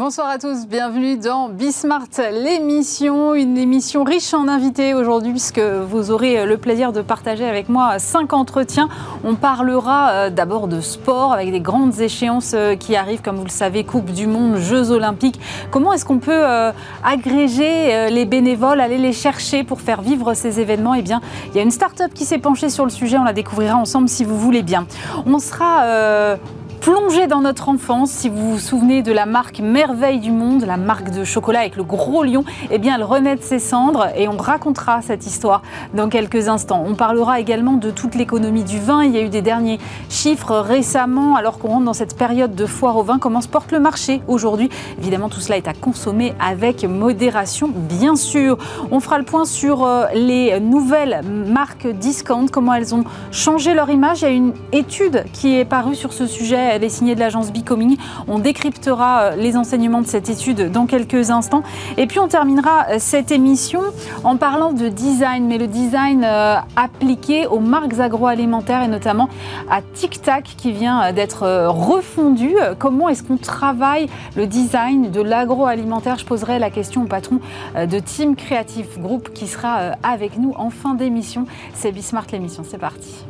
Bonsoir à tous, bienvenue dans Bismart, l'émission, une émission riche en invités aujourd'hui puisque vous aurez le plaisir de partager avec moi cinq entretiens. On parlera euh, d'abord de sport avec des grandes échéances euh, qui arrivent, comme vous le savez, Coupe du Monde, Jeux Olympiques. Comment est-ce qu'on peut euh, agréger les bénévoles, aller les chercher pour faire vivre ces événements? Eh bien, il y a une start-up qui s'est penchée sur le sujet, on la découvrira ensemble si vous voulez bien. On sera Plongez dans notre enfance. Si vous vous souvenez de la marque Merveille du Monde, la marque de chocolat avec le gros lion, eh bien, elle renaît de ses cendres et on racontera cette histoire dans quelques instants. On parlera également de toute l'économie du vin. Il y a eu des derniers chiffres récemment, alors qu'on rentre dans cette période de foire au vin. Comment se porte le marché aujourd'hui? Évidemment, tout cela est à consommer avec modération, bien sûr. On fera le point sur euh, les nouvelles marques discount, comment elles ont changé leur image. Il y a une étude qui est parue sur ce sujet elle est signée de l'agence Becoming. On décryptera euh, les enseignements de cette étude dans quelques instants. Et puis on terminera euh, cette émission en parlant de design, mais le design euh, appliqué aux marques agroalimentaires et notamment à Tic Tac qui vient d'être refondu. Comment est-ce qu'on travaille le design de l'agroalimentaire? Je poserai la question au patron de Team Creative Group qui sera avec nous en fin d'émission. C'est Bismart l'émission, c'est parti.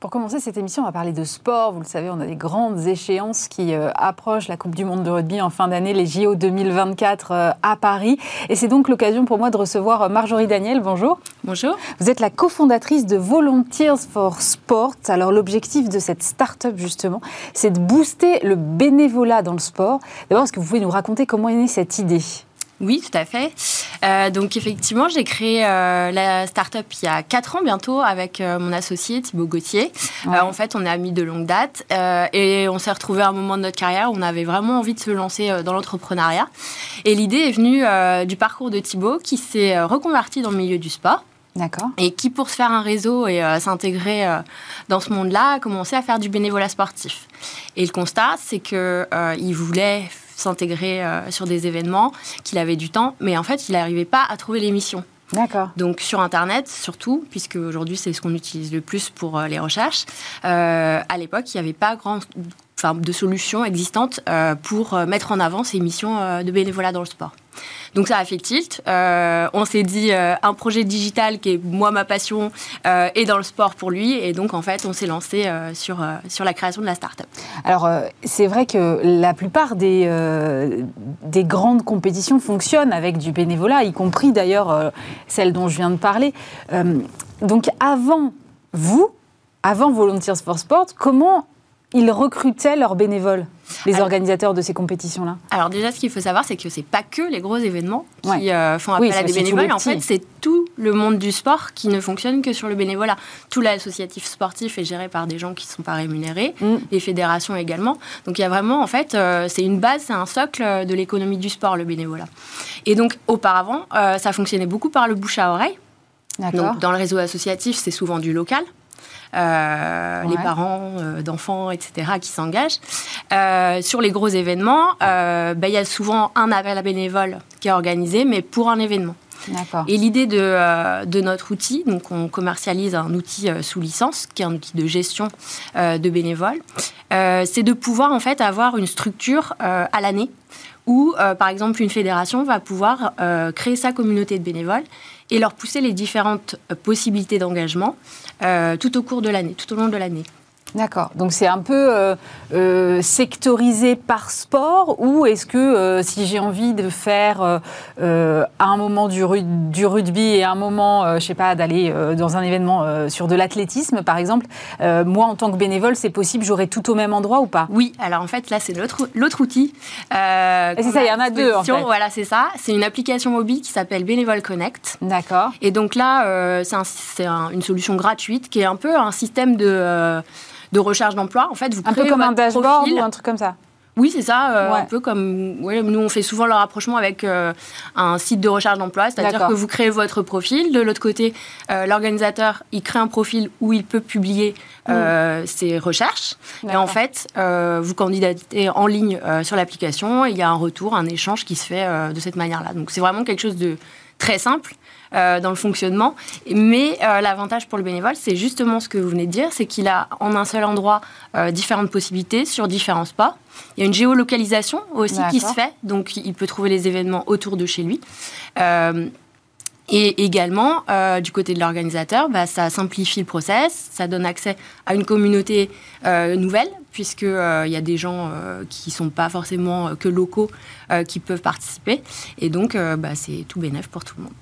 Pour commencer cette émission, on va parler de sport. Vous le savez, on a des grandes échéances qui euh, approchent la Coupe du Monde de rugby en fin d'année, les JO 2024 euh, à Paris. Et c'est donc l'occasion pour moi de recevoir euh, Marjorie Daniel. Bonjour. Bonjour. Vous êtes la cofondatrice de Volunteers for Sport. Alors l'objectif de cette start-up justement, c'est de booster le bénévolat dans le sport. D'abord, est-ce que vous pouvez nous raconter comment est née cette idée? Oui, tout à fait. Euh, donc effectivement, j'ai créé euh, la start-up il y a 4 ans bientôt avec euh, mon associé Thibaut Gauthier. en fait, on est amis de longue date et on s'est retrouvé à un moment de notre carrière où on avait vraiment envie de se lancer dans l'entrepreneuriat. Et l'idée est venue du parcours de Thibaut qui s'est reconverti dans le milieu du sport. D'accord. Et qui, pour se faire un réseau et s'intégrer dans ce monde-là, a commencé à faire du bénévolat sportif. Et le constat, c'est qu'il voulait s'intégrer euh, sur des événements, qu'il avait du temps, mais en fait, il n'arrivait pas à trouver l'émission. D'accord. Donc sur Internet surtout, puisque aujourd'hui c'est ce qu'on utilise le plus pour euh, les recherches. Euh, à l'époque, il n'y avait pas grand, de solutions existantes pour mettre en avant ces missions de bénévolat dans le sport. Donc ça a fait tilt. Euh, on s'est dit euh, un projet digital qui est moi ma passion euh, et dans le sport pour lui. Et donc en fait on s'est lancé sur, sur la création de la start-up. Alors c'est vrai que la plupart des, des grandes compétitions fonctionnent avec du bénévolat, y compris d'ailleurs celle dont je viens de parler. donc avant vous, avant Volunteers for Sport, comment ils recrutaient leurs bénévoles, les organisateurs de ces compétitions-là Alors déjà, ce qu'il faut savoir, c'est que c'est pas que les gros événements qui euh, font appel à des bénévoles. En fait, c'est tout le monde du sport qui ne fonctionne que sur le bénévolat. Tout l'associatif sportif est géré par des gens qui ne sont pas rémunérés, mm. les fédérations également. Donc il y a vraiment, en fait, euh, c'est une base, c'est un socle de l'économie du sport, le bénévolat. Et donc auparavant, euh, ça fonctionnait beaucoup par le bouche à oreille. Donc, dans le réseau associatif, c'est souvent du local. Euh, les parents euh, d'enfants, etc., qui s'engagent. Euh, sur les gros événements, ben, il y a souvent un appel à bénévoles qui est organisé, mais pour un événement. Et l'idée de, de, notre outil, donc on commercialise un outil sous licence, qui est un outil de gestion de bénévoles, c'est de pouvoir en fait avoir une structure à l'année où, par exemple, une fédération va pouvoir créer sa communauté de bénévoles et leur pousser les différentes possibilités d'engagement euh, tout au cours de l'année, tout au long de l'année. D'accord. Donc c'est un peu euh, euh, sectorisé par sport ou est-ce que euh, si j'ai envie de faire à un moment du, du, rugby et à un moment, je sais pas, d'aller dans un événement sur de l'athlétisme par exemple, moi en tant que bénévole, c'est possible, j'aurai tout au même endroit ou pas? Oui. Alors en fait là c'est l'autre outil. c'est ça, il y en a deux en fait. Voilà, c'est ça. C'est une application mobile qui s'appelle Bénévole Connect. D'accord. Et donc là c'est une solution gratuite qui est un peu un système de de recherche d'emploi. En fait, vous un peu comme un dashboard ou un truc comme ça. Oui, c'est ça, euh, un peu comme nous on fait souvent le rapprochement avec euh, un site de recherche d'emploi, c'est-à-dire que vous créez votre profil, de l'autre côté, euh, l'organisateur il crée un profil où il peut publier mm. ses recherches, et en fait vous candidatez en ligne sur l'application, il y a un retour, un échange qui se fait de cette manière-là. Donc c'est vraiment quelque chose de très simple dans le fonctionnement. Mais l'avantage pour le bénévole, c'est justement ce que vous venez de dire, c'est qu'il a en un seul endroit différentes possibilités sur différents sports. Il y a une géolocalisation aussi qui se fait, donc il peut trouver les événements autour de chez lui. Et également, euh, du côté de l'organisateur, bah, ça simplifie le process, ça donne accès à une communauté euh, nouvelle, puisqu'il euh, y a des gens qui ne sont pas forcément que locaux qui peuvent participer. Et donc, bah, c'est tout bénéf pour tout le monde.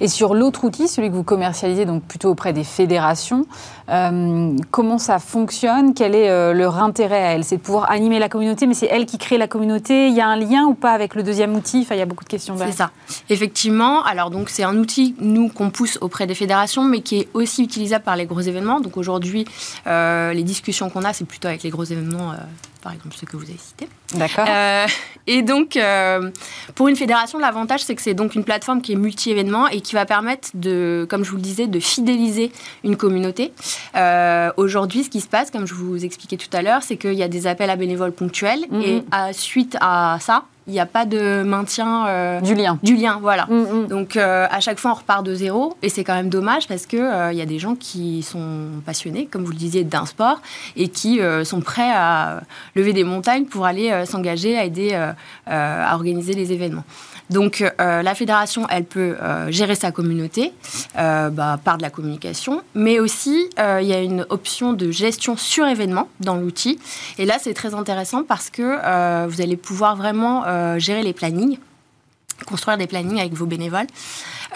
Et sur l'autre outil, celui que vous commercialisez donc plutôt auprès des fédérations, euh, comment ça fonctionne? Quel est euh, leur intérêt à elles? C'est de pouvoir animer la communauté, mais c'est elles qui créent la communauté. Il y a un lien ou pas avec le deuxième outil? Il y a beaucoup de questions. C'est ça. Effectivement. Alors donc c'est un outil nous qu'on pousse auprès des fédérations, mais qui est aussi utilisable par les gros événements. Donc aujourd'hui, euh, les discussions qu'on a, c'est plutôt avec les gros événements par exemple ceux que vous avez cités. D'accord. Euh, et donc, euh, pour une fédération, l'avantage, c'est que c'est donc une plateforme qui est multi-événement et qui va permettre de, comme je vous le disais, de fidéliser une communauté. Euh, aujourd'hui, ce qui se passe, comme je vous expliquais tout à l'heure, c'est qu'il y a des appels à bénévoles ponctuels mhm. et à, suite à ça, il n'y a pas de maintien euh, du lien. Du lien, voilà. Mm, mm. Donc euh, à chaque fois on repart de zéro et c'est quand même dommage parce que euh, il y a des gens qui sont passionnés, comme vous le disiez, d'un sport et qui sont prêts à lever des montagnes pour aller s'engager à aider à organiser les événements. Donc euh, la fédération, elle peut euh, gérer sa communauté euh, bah, par de la communication, mais aussi il y a une option de gestion sur événement dans l'outil. Et là, c'est très intéressant parce que vous allez pouvoir vraiment gérer les plannings construire des plannings avec vos bénévoles.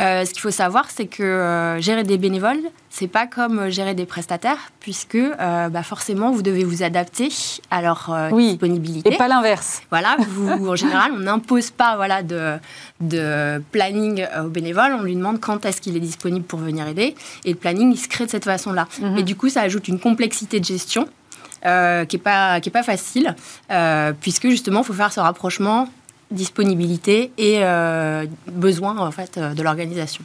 Euh, ce qu'il faut savoir, c'est que euh, gérer des bénévoles, c'est pas comme euh, gérer des prestataires, puisque bah forcément, vous devez vous adapter à leur disponibilité. Et pas l'inverse. Voilà, vous, en général, on n'impose pas voilà, de, de planning aux bénévoles, on lui demande quand est-ce qu'il est disponible pour venir aider, et le planning, il se crée de cette façon-là. Mhm. Et du coup, ça ajoute une complexité de gestion. qui n'est pas, qui est pas facile, puisque justement, il faut faire ce rapprochement disponibilité et euh, besoin en fait de l'organisation.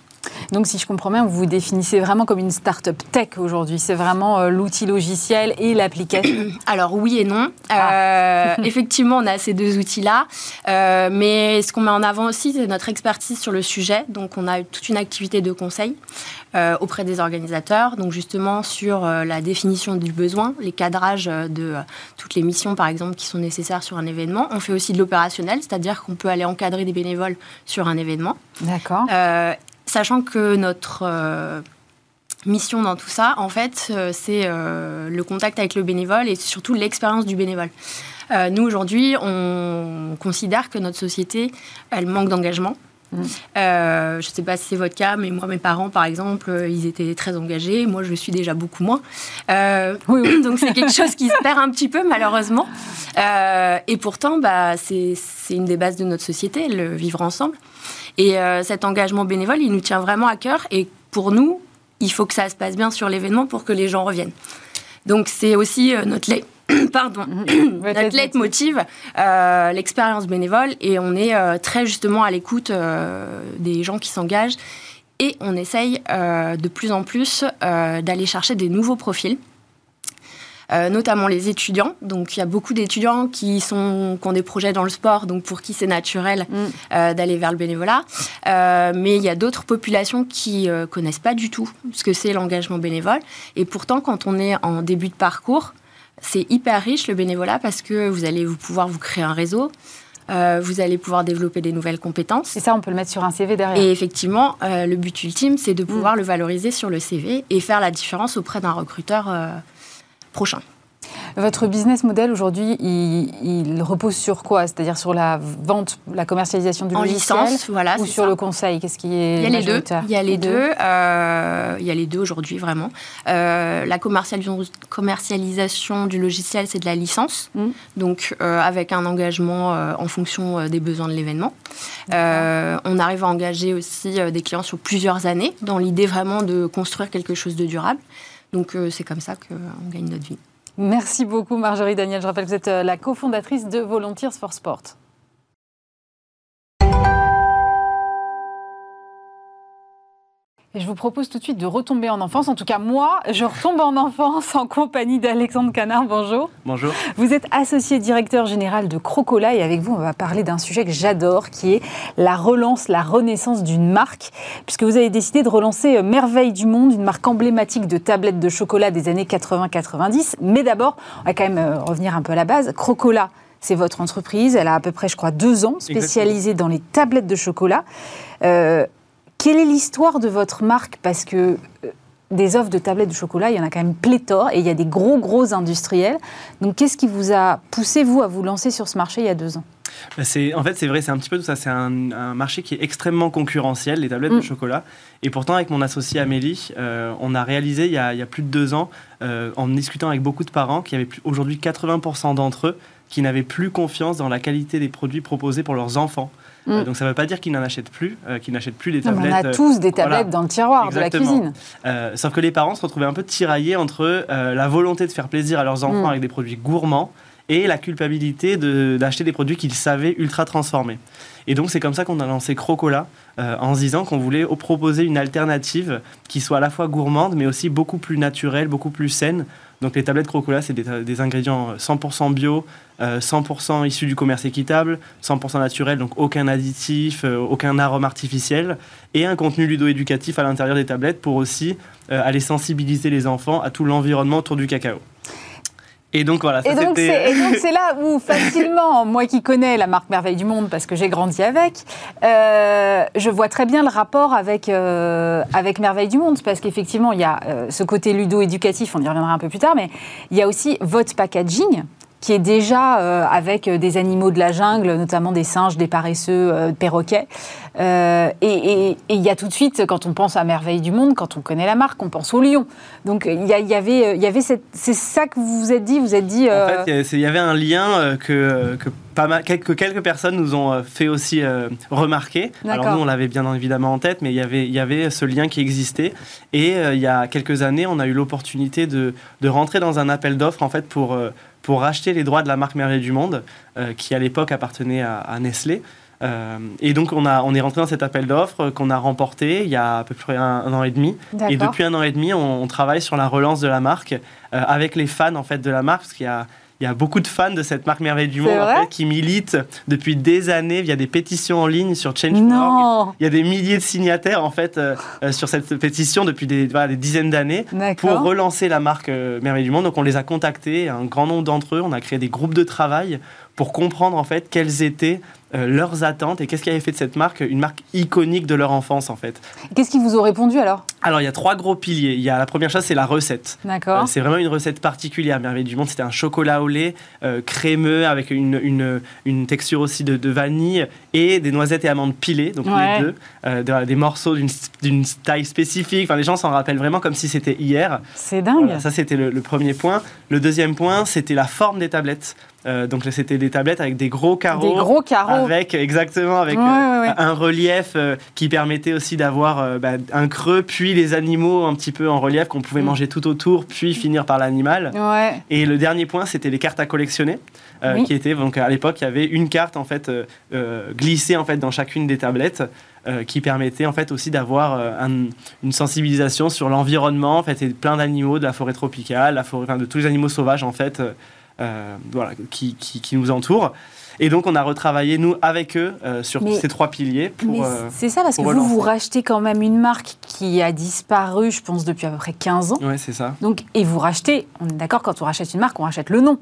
Donc, si je comprends bien, vous vous définissez vraiment comme une start-up tech aujourd'hui. C'est vraiment euh, l'outil logiciel et l'application. Alors, oui et non. Ah. Euh, effectivement, on a ces deux outils-là. mais ce qu'on met en avant aussi, c'est notre expertise sur le sujet. Donc, on a toute une activité de conseil auprès des organisateurs. Donc, justement, sur la définition du besoin, les cadrages de toutes les missions, par exemple, qui sont nécessaires sur un événement. On fait aussi de l'opérationnel, c'est-à-dire qu'on peut aller encadrer des bénévoles sur un événement. D'accord sachant que notre euh, mission dans tout ça, en fait, euh, c'est euh, le contact avec le bénévole et surtout l'expérience du bénévole. nous, aujourd'hui, on considère que notre société, elle manque d'engagement. Mmh. je ne sais pas si c'est votre cas, mais moi, mes parents, par exemple, ils étaient très engagés. Moi, je suis déjà beaucoup moins. oui, Donc, c'est quelque chose qui se perd un petit peu, malheureusement. et pourtant, bah, c'est une des bases de notre société, le vivre ensemble. Et euh, cet engagement bénévole, il nous tient vraiment à cœur. Et pour nous, il faut que ça se passe bien sur l'événement pour que les gens reviennent. Donc c'est aussi euh, notre pardon, notre leitmotiv, euh, l'expérience bénévole, et on est très justement à l'écoute des gens qui s'engagent, et on essaye de plus en plus d'aller chercher des nouveaux profils. Euh, notamment les étudiants. Donc il y a beaucoup d'étudiants qui, sont, qui ont des projets dans le sport, donc pour qui c'est naturel mm. euh, d'aller vers le bénévolat. Euh, mais il y a d'autres populations qui ne connaissent pas du tout ce que c'est l'engagement bénévole. Et pourtant, quand on est en début de parcours, c'est hyper riche le bénévolat parce que vous allez vous pouvoir vous créer un réseau. vous allez pouvoir développer des nouvelles compétences. Et ça, on peut le mettre sur un CV derrière. Et effectivement, le but ultime, c'est de pouvoir mm. le valoriser sur le CV et faire la différence auprès d'un recruteur prochain. Votre business model aujourd'hui, il, repose sur quoi? C'est-à-dire sur la vente, la commercialisation du en logiciel licence, voilà, ou sur le conseil? Qu'est-ce qui est Il y a les deux. Il y a les deux. Euh, il y a les deux aujourd'hui vraiment. Euh, la commercialisation du logiciel, c'est de la licence, mmh. donc euh, avec un engagement en fonction des besoins de l'événement. on arrive à engager aussi des clients sur plusieurs années, dans l'idée vraiment de construire quelque chose de durable. Donc c'est comme ça qu'on gagne notre vie. Merci beaucoup Marjorie Daniel. Je rappelle que vous êtes euh, la cofondatrice de Volunteers for Sport. Et je vous propose tout de suite de retomber en enfance. En tout cas, moi, je retombe en enfance en compagnie d'Alexandre Canard. Bonjour. Bonjour. Vous êtes associé directeur général de Crocola et avec vous, on va parler d'un sujet que j'adore, qui est la relance, la renaissance d'une marque, puisque vous avez décidé de relancer euh, Merveille du Monde, une marque emblématique de tablettes de chocolat des années 80-90. Mais d'abord, on va quand même euh, revenir un peu à la base. Crocola, c'est votre entreprise. Elle a à peu près, je crois, deux ans, spécialisée dans les tablettes de chocolat. Euh, quelle est l'histoire de votre marque? Parce que euh, des offres de tablettes de chocolat, il y en a quand même pléthore et il y a des gros, gros industriels. Donc, qu'est-ce qui vous a poussé, vous, à vous lancer sur ce marché il y a deux ans? Bah, en fait, c'est vrai, c'est un petit peu tout ça. C'est un, marché qui est extrêmement concurrentiel, les tablettes de mm. chocolat. Et pourtant, avec mon associé Amélie, euh, on a réalisé il y a, plus de deux ans, euh, en discutant avec beaucoup de parents, qu'il y avait aujourd'hui 80% d'entre eux qui n'avaient plus confiance dans la qualité des produits proposés pour leurs enfants. Euh, mm. donc ça ne veut pas dire qu'ils n'en achètent plus, euh, qu'ils n'achètent plus des tablettes. on a tous des tablettes dans le tiroir de la cuisine. sauf que les parents se retrouvaient un peu tiraillés entre la volonté de faire plaisir à leurs enfants mm. avec des produits gourmands et la culpabilité d'acheter des produits qu'ils savaient ultra transformés. Et donc c'est comme ça qu'on a lancé Crocola euh, en se disant qu'on voulait proposer une alternative qui soit à la fois gourmande mais aussi beaucoup plus naturelle, beaucoup plus saine. Donc les tablettes Crocola, c'est des, ingrédients 100% bio, 100% euh, issus du commerce équitable, 100% naturel, donc aucun additif, euh, aucun arôme artificiel, et un contenu ludo-éducatif à l'intérieur des tablettes pour aussi aller sensibiliser les enfants à tout l'environnement autour du cacao. Et donc voilà. Ça, et donc c'est là où facilement, moi qui connais la marque Merveille du Monde parce que j'ai grandi avec, euh, je vois très bien le rapport avec euh, avec Merveille du Monde parce qu'effectivement il y a euh, ce côté ludo-éducatif, on y reviendra un peu plus tard, mais il y a aussi votre packaging qui est déjà euh, avec euh, des animaux de la jungle, notamment des singes, des paresseux, euh, perroquets. et il y a tout de suite, quand on pense à Merveille du Monde, quand on connaît la marque, on pense au lion. Donc il y, avait, y avait c'est ça que vous vous êtes dit, vous êtes dit. En fait, il y avait un lien que, que pas mal, quelques, quelques personnes nous ont fait aussi remarquer. Alors nous, on l'avait bien évidemment en tête, mais il y avait, il y avait ce lien qui existait. Et il y a quelques années, on a eu l'opportunité de, de, rentrer dans un appel d'offres en fait pour pour racheter les droits de la marque Merveille du Monde, euh, qui à l'époque appartenait à, Nestlé. Euh, et donc on, a, on est rentré dans cet appel d'offres qu'on a remporté il y a à peu près un, an et demi. Et depuis un an et demi, on, travaille sur la relance de la marque euh, avec les fans en fait de la marque, parce qu'il y a il y a beaucoup de fans de cette marque Merveille du Monde qui militent depuis des années via des pétitions en ligne sur Change.org. Il y a des milliers de signataires en fait euh, euh, sur cette pétition depuis des, des dizaines d'années pour relancer la marque euh, Merveille du Monde. Donc on les a contactés, un grand nombre d'entre eux. On a créé des groupes de travail pour comprendre en fait quelles étaient euh, leurs attentes et qu'est-ce qui avait fait de cette marque une marque iconique de leur enfance en fait. Qu'est-ce qu'ils vous ont répondu alors? Alors il y a trois gros piliers. Il y a la première chose c'est la recette. D'accord. Euh, c'est vraiment une recette particulière. Merveille du monde c'était un chocolat au lait euh, crémeux avec une, une, une, texture aussi de, vanille et des noisettes et amandes pilées donc les deux, des morceaux d'une taille spécifique. Enfin les gens s'en rappellent vraiment comme si c'était hier. C'est dingue. ça c'était le, le premier point. Le deuxième point c'était la forme des tablettes. Euh, donc c'était des tablettes avec des gros carreaux. Des gros carreaux. Avec, exactement, avec euh, un relief euh, qui permettait aussi d'avoir bah, un creux, puis les animaux un petit peu en relief qu'on pouvait mm. manger tout autour, puis finir par l'animal. Et le dernier point, c'était les cartes à collectionner. qui étaient donc à l'époque il y avait une carte en fait glissée en fait dans chacune des tablettes qui permettait en fait aussi d'avoir une sensibilisation sur l'environnement en fait et plein d'animaux de la forêt tropicale la forêt de tous les animaux sauvages en fait euh, voilà, qui, qui, nous entourent. Et donc, on a retravaillé, nous, avec eux, euh, sur ces trois piliers. Pour, euh, c'est ça, parce que vous, vous rachetez quand même une marque qui a disparu, je pense, depuis à peu près 15 ans. Oui, c'est ça. Donc, et vous rachetez, on est d'accord, quand on rachète une marque, on rachète le nom.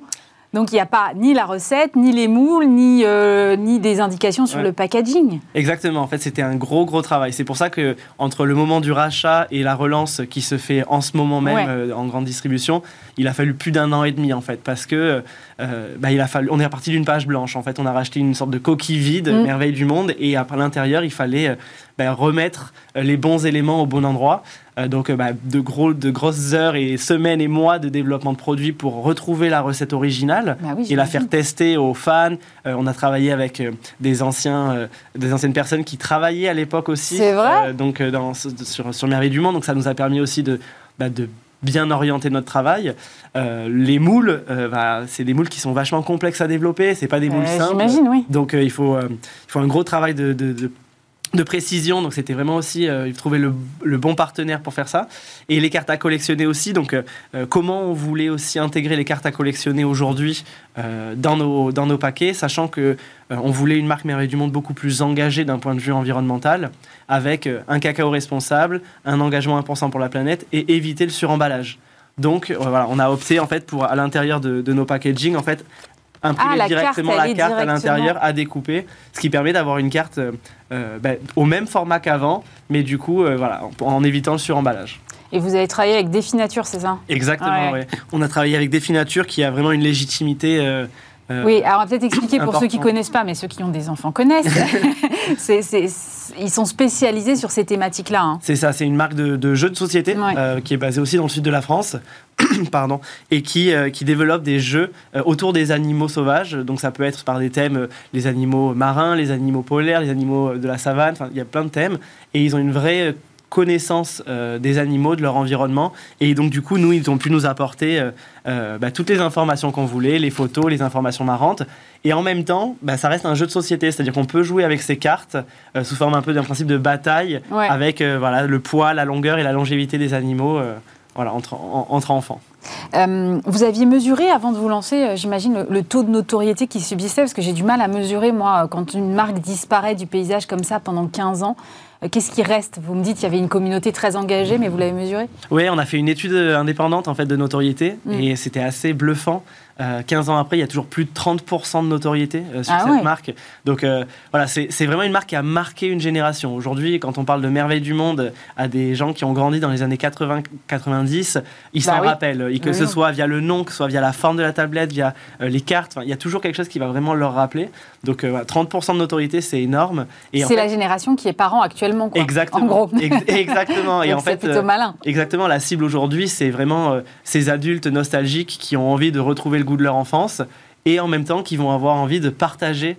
Donc il n'y a pas ni la recette, ni les moules, ni, euh, ni des indications sur le packaging. Exactement, en fait c'était un gros gros travail. C'est pour ça que entre le moment du rachat et la relance qui se fait en ce moment même euh, en grande distribution, il a fallu plus d'un an et demi en fait parce que euh, bah, il a fallu, on est reparti d'une page blanche en fait. On a racheté une sorte de coquille vide, mm. merveille du monde, et à l'intérieur il fallait bah, remettre les bons éléments au bon endroit. Euh, donc bah, de, gros, de grosses heures et semaines et mois de développement de produits pour retrouver la recette originale et la faire tester aux fans. Euh, on a travaillé avec euh, des, anciens, des anciennes personnes qui travaillaient à l'époque aussi. C'est vrai. donc dans, sur, sur Merveille du Monde. Donc ça nous a permis aussi de, de bien orienter notre travail. les moules, c'est des moules qui sont vachement complexes à développer, c'est pas des moules simples. J'imagine, oui. Donc il, faut, il faut un gros travail de, de de précision, donc c'était vraiment aussi euh, trouver le, le, bon partenaire pour faire ça. Et les cartes à collectionner aussi, donc euh, euh, comment on voulait aussi intégrer les cartes à collectionner aujourd'hui euh, dans, nos, dans nos paquets, sachant que on voulait une marque Merveille du Monde beaucoup plus engagée d'un point de vue environnemental, avec un cacao responsable, un engagement 1% pour la planète et éviter le suremballage. Donc voilà, on a opté en fait pour à l'intérieur de, de, nos packaging en fait imprimer ah, directement la carte à l'intérieur à découper, ce qui permet d'avoir une carte euh, euh, ben, au même format qu'avant, mais du coup, euh, voilà, en, évitant le suremballage. Et vous avez travaillé avec Définature, c'est ça? Exactement, oui. On a travaillé avec Définature qui a vraiment une légitimité. Oui, alors on va peut-être expliquer pour ceux qui ne connaissent pas, mais ceux qui ont des enfants connaissent. ils sont spécialisés sur ces thématiques-là. Hein. C'est ça, c'est une marque de, de jeux de société qui est basée aussi dans le sud de la France. pardon, et qui, euh, qui développe des jeux euh, autour des animaux sauvages. Donc ça peut être par des thèmes, euh, les animaux marins, les animaux polaires, les animaux de la savane, il y a plein de thèmes. Et ils ont une vraie connaissance des animaux, de leur environnement. Et donc, du coup, nous, ils ont pu nous apporter bah, toutes les informations qu'on voulait, les photos, les informations marrantes. Et en même temps, bah, ça reste un jeu de société, c'est-à-dire qu'on peut jouer avec ces cartes sous forme un peu d'un principe de bataille, avec voilà, le poids, la longueur et la longévité des animaux voilà, entre, entre enfants. Euh, vous aviez mesuré, avant de vous lancer, euh, j'imagine, le, taux de notoriété qui subsistait, parce que j'ai du mal à mesurer, moi, quand une marque disparaît du paysage comme ça pendant 15 ans. Euh, qu'est-ce qui reste? Vous me dites qu'il y avait une communauté très engagée, mais vous l'avez mesuré? Oui, on a fait une étude indépendante en fait de notoriété mm. et c'était assez bluffant. 15 ans après, il y a toujours plus de 30% de notoriété sur ah cette marque. Donc voilà, c'est vraiment une marque qui a marqué une génération. Aujourd'hui, quand on parle de merveille du monde à des gens qui ont grandi dans les années 80-90, ils bah s'en rappellent que ce soit via le nom, que ce soit via la forme de la tablette, via euh, les cartes, il y a toujours quelque chose qui va vraiment leur rappeler. Donc 30% euh, de notoriété, c'est énorme. C'est la génération qui est parent actuellement, quoi, Exactement. En gros. exactement. et en fait, plutôt euh, malin. Exactement. La cible aujourd'hui, c'est vraiment ces adultes nostalgiques qui ont envie de retrouver le goût de leur enfance et en même temps qui vont avoir envie de partager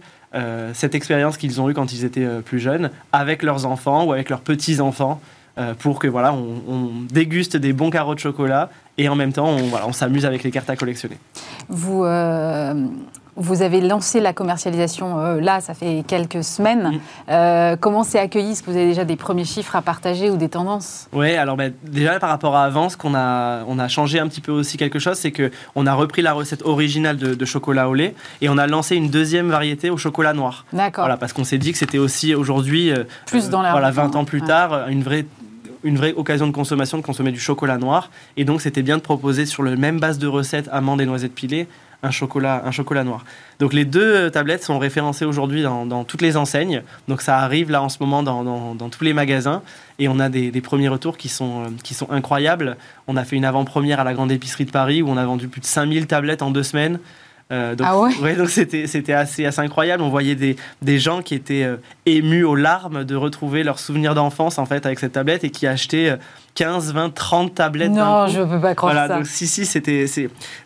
cette expérience qu'ils ont eue quand ils étaient plus jeunes avec leurs enfants ou avec leurs petits-enfants. Euh, pour que voilà, on, déguste des bons carreaux de chocolat et en même temps, on, on s'amuse avec les cartes à collectionner. Vous, euh, vous avez lancé la commercialisation euh, là, ça fait quelques semaines. Mm. comment c'est accueilli? Est-ce que vous avez déjà des premiers chiffres à partager ou des tendances? Oui, alors ben, déjà par rapport à avant, ce qu'on a, on a changé un petit peu aussi quelque chose, c'est qu'on a repris la recette originale de, chocolat au lait et on a lancé une deuxième variété au chocolat noir. D'accord. Voilà, parce qu'on s'est dit que c'était aussi aujourd'hui, plus dans la voilà, 20 ans plus tard, une vraie une vraie occasion de consommation de consommer du chocolat noir. Et donc, c'était bien de proposer sur la même base de recettes, amandes et noisettes pilées, un chocolat, un chocolat noir. Donc, les deux euh, tablettes sont référencées aujourd'hui dans, toutes les enseignes. Donc, ça arrive là en ce moment dans, tous les magasins. Et on a des, premiers retours qui sont, euh, qui sont incroyables. On a fait une avant-première à la Grande Épicerie de Paris où on a vendu plus de 5000 tablettes en deux semaines. Euh, donc, ah ouais, donc c'était, c'était assez, assez incroyable. On voyait des, des gens qui étaient euh, émus aux larmes de retrouver leurs souvenirs d'enfance en fait avec cette tablette et qui achetaient 15, 20, 30 tablettes. Non, je ne peux pas croire voilà, Donc, si, si, c'était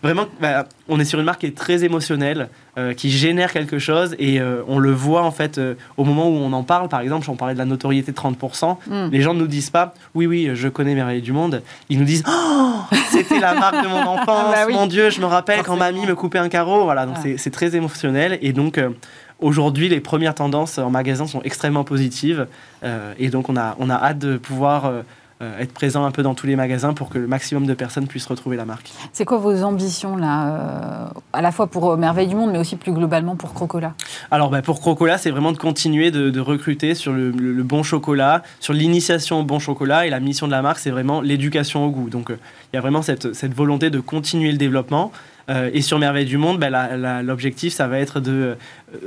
vraiment. Bah, on est sur une marque qui est très émotionnelle, euh, qui génère quelque chose et on le voit en fait au moment où on en parle. Par exemple, on parlait de la notoriété de 30%. Hmm. Les gens ne nous disent pas oui, oui, je connais Merveille du Monde. Ils nous disent oh, c'était la marque de mon enfance. Bah mon Dieu, je me rappelle quand mamie me coupait un carreau. Voilà, donc c'est très émotionnel. Et donc, euh, aujourd'hui, les premières tendances en magasin sont extrêmement positives. Euh, et donc, on a, on a hâte de pouvoir euh, euh, être présent un peu dans tous les magasins pour que le maximum de personnes puissent retrouver la marque. C'est quoi vos ambitions là, euh, à la fois pour euh, Merveille du Monde, mais aussi plus globalement pour Crocola? Alors bah, pour Crocola, c'est vraiment de continuer de, recruter sur le, bon chocolat, sur l'initiation au bon chocolat, et la mission de la marque, c'est vraiment l'éducation au goût. Donc il y a vraiment cette, cette volonté de continuer le développement. et sur Merveille du Monde, bah, l'objectif, ça va être de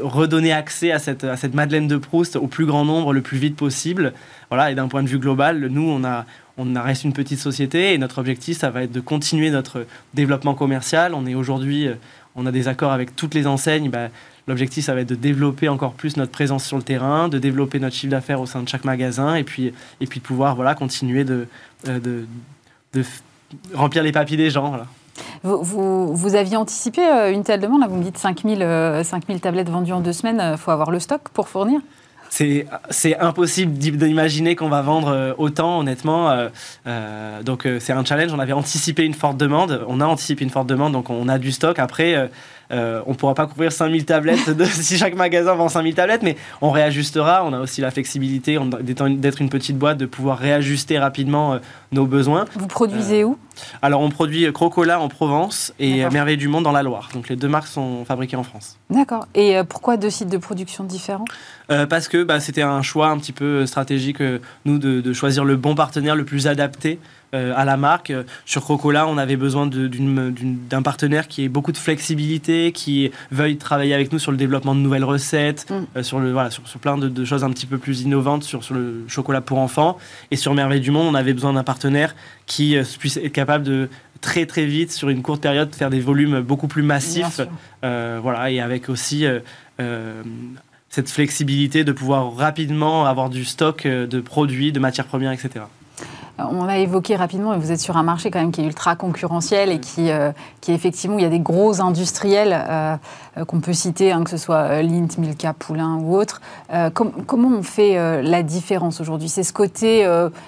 redonner accès à cette, à cette Madeleine de Proust au plus grand nombre, le plus vite possible. Voilà, et d'un point de vue global, nous, on a, on reste une petite société et notre objectif, ça va être de continuer notre développement commercial. On est aujourd'hui, euh, on a des accords avec toutes les enseignes. Bah, l'objectif, ça va être de développer encore plus notre présence sur le terrain, de développer notre chiffre d'affaires au sein de chaque magasin et puis, et puis de pouvoir voilà, continuer de, euh, de, remplir les papiers des gens. Vous, vous, aviez anticipé euh, une telle demande Vous me dites 5000, 5000 tablettes vendues en deux semaines. Il faut avoir le stock pour fournir? C'est impossible d'imaginer qu'on va vendre euh, autant, honnêtement. Euh, euh, donc c'est un challenge. On avait anticipé une forte demande. On a anticipé une forte demande, donc on a du stock. Après, on ne pourra pas couvrir 5000 tablettes de, si chaque magasin vend 5000 tablettes, mais on réajustera. On a aussi la flexibilité d'être une petite boîte, de pouvoir réajuster rapidement nos besoins. Vous produisez où? Alors, on produit Crocola en Provence et Merveille du Monde dans la Loire. Donc, les deux marques sont fabriquées en France. D'accord. Et pourquoi deux sites de production différents? Parce que bah, c'était un choix un petit peu stratégique, nous, de, de choisir le bon partenaire le plus adapté euh, à la marque. Sur Crocola, on avait besoin d'un partenaire qui ait beaucoup de flexibilité, qui veuille travailler avec nous sur le développement de nouvelles recettes, mm. euh, sur, le, voilà, sur, plein de, choses un petit peu plus innovantes sur, sur le chocolat pour enfants. Et sur Merveille du Monde, on avait besoin d'un partenaire qui euh, puisse être capable de très très vite, sur une courte période, faire des volumes beaucoup plus massifs. voilà, et avec aussi cette flexibilité de pouvoir rapidement avoir du stock de produits, de matières premières, etc. On l'a évoqué rapidement, et vous êtes sur un marché quand même qui est ultra concurrentiel et qui, euh, qui effectivement, il y a des gros industriels euh, euh, qu'on peut citer, hein, que ce soit Lint, Milka, Poulain ou autres. comment on fait la différence aujourd'hui? C'est ce côté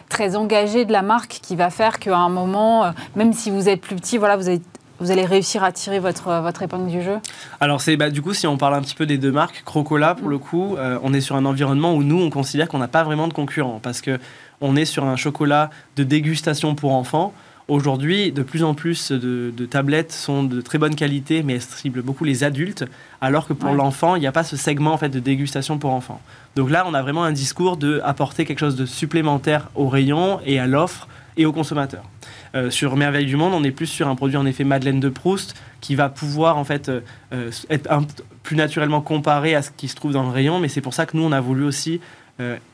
très engagé de la marque qui va faire qu'à un moment, même si vous êtes plus petit, voilà, vous avez vous allez réussir à tirer votre, votre épingle du jeu? Alors, c'est bah, du coup, si on parle un petit peu des deux marques, Crocola, pour le coup, on est sur un environnement où nous, on considère qu'on n'a pas vraiment de concurrents. Parce que on est sur un chocolat de dégustation pour enfants. Aujourd'hui, de plus en plus de, tablettes sont de très bonne qualité, mais elles ciblent beaucoup les adultes, alors que pour l'enfant, il n'y a pas ce segment en fait de dégustation pour enfants. Donc là, on a vraiment un discours de apporter quelque chose de supplémentaire au rayon et à l'offre et aux consommateurs. Euh, sur Merveille du Monde, on est plus sur un produit en effet Madeleine de Proust qui va pouvoir en fait euh, euh, être plus naturellement comparé à ce qui se trouve dans le rayon, mais c'est pour ça que nous on a voulu aussi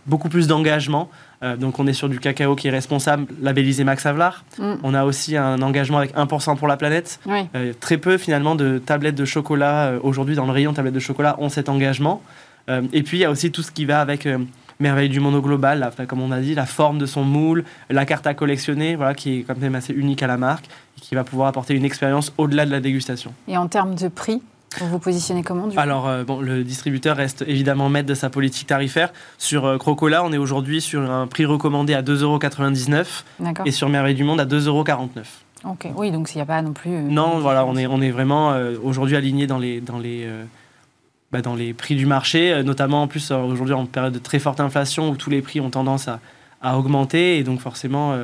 beaucoup plus d'engagement euh, donc on est sur du cacao qui est responsable, labellisé Max Havelaar. Mm. On a aussi un engagement avec 1% pour la planète. Euh, très peu finalement de tablettes de chocolat euh, aujourd'hui dans le rayon tablettes de chocolat ont cet engagement. et puis il y a aussi tout ce qui va avec Merveille du monde au global, comme on a dit, la forme de son moule, la carte à collectionner, voilà, qui est quand même assez unique à la marque et qui va pouvoir apporter une expérience au-delà de la dégustation. Et en termes de prix vous vous positionnez comment du Alors, euh, bon, le distributeur reste évidemment maître de sa politique tarifaire. Sur euh, Crocola, on est aujourd'hui sur un prix recommandé à 2,99 euros et sur Merveille du Monde à 2,49 euros. Ok, oui, donc il n'y a pas non plus. Euh, non, voilà, on est, on est vraiment aujourd'hui aligné dans les, dans, les, bah, dans les prix du marché, notamment en plus aujourd'hui en période de très forte inflation où tous les prix ont tendance à, à augmenter et donc forcément,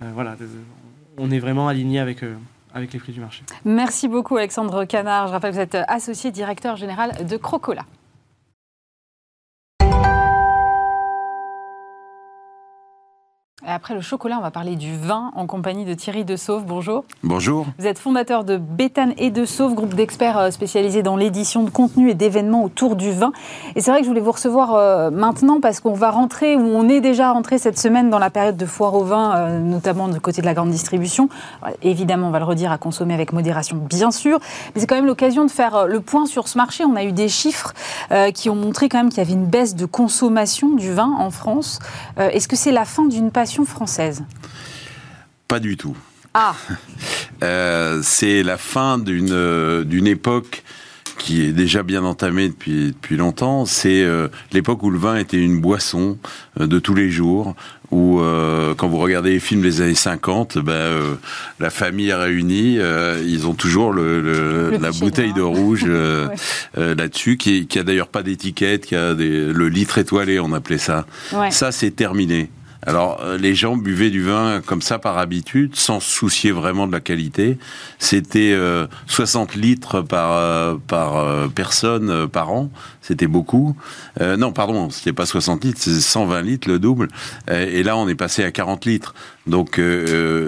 voilà, on est vraiment aligné avec avec les prix du marché. Merci beaucoup Alexandre Canard. Je rappelle que vous êtes associé directeur général de Crocola. Après le chocolat, on va parler du vin en compagnie de Thierry De Sauve. Bonjour. Bonjour. Vous êtes fondateur de Béthane et De Sauve, groupe d'experts euh, spécialisés dans l'édition de contenu et d'événements autour du vin. Et c'est vrai que je voulais vous recevoir euh, maintenant parce qu'on va rentrer, ou on est déjà rentré cette semaine dans la période de foire au vin, euh, notamment du côté de la grande distribution. Évidemment, on va le redire, à consommer avec modération, bien sûr. Mais c'est quand même l'occasion de faire le point sur ce marché. On a eu des chiffres qui ont montré quand même qu'il y avait une baisse de consommation du vin en France. Est-ce que c'est la fin d'une passion française Pas du tout. Ah euh, C'est la fin d'une euh, d'une époque qui est déjà bien entamée depuis, depuis longtemps, c'est euh, l'époque où le vin était une boisson de tous les jours, où quand vous regardez les films des années 50, ben, la famille est réunie, ils ont toujours le, la bouteille de rouge là-dessus, qui, qui a d'ailleurs pas d'étiquette, qui a des, le litre étoilé, on appelait ça. Ça, c'est terminé. Alors, euh, les gens buvaient du vin comme ça par habitude, sans se soucier vraiment de la qualité. C'était 60 euh, litres par, euh, par personne par an. C'était beaucoup. non, pardon, c'était pas 60 litres, c'est 120 litres, le double. et là, on est passé à 40 litres. Donc,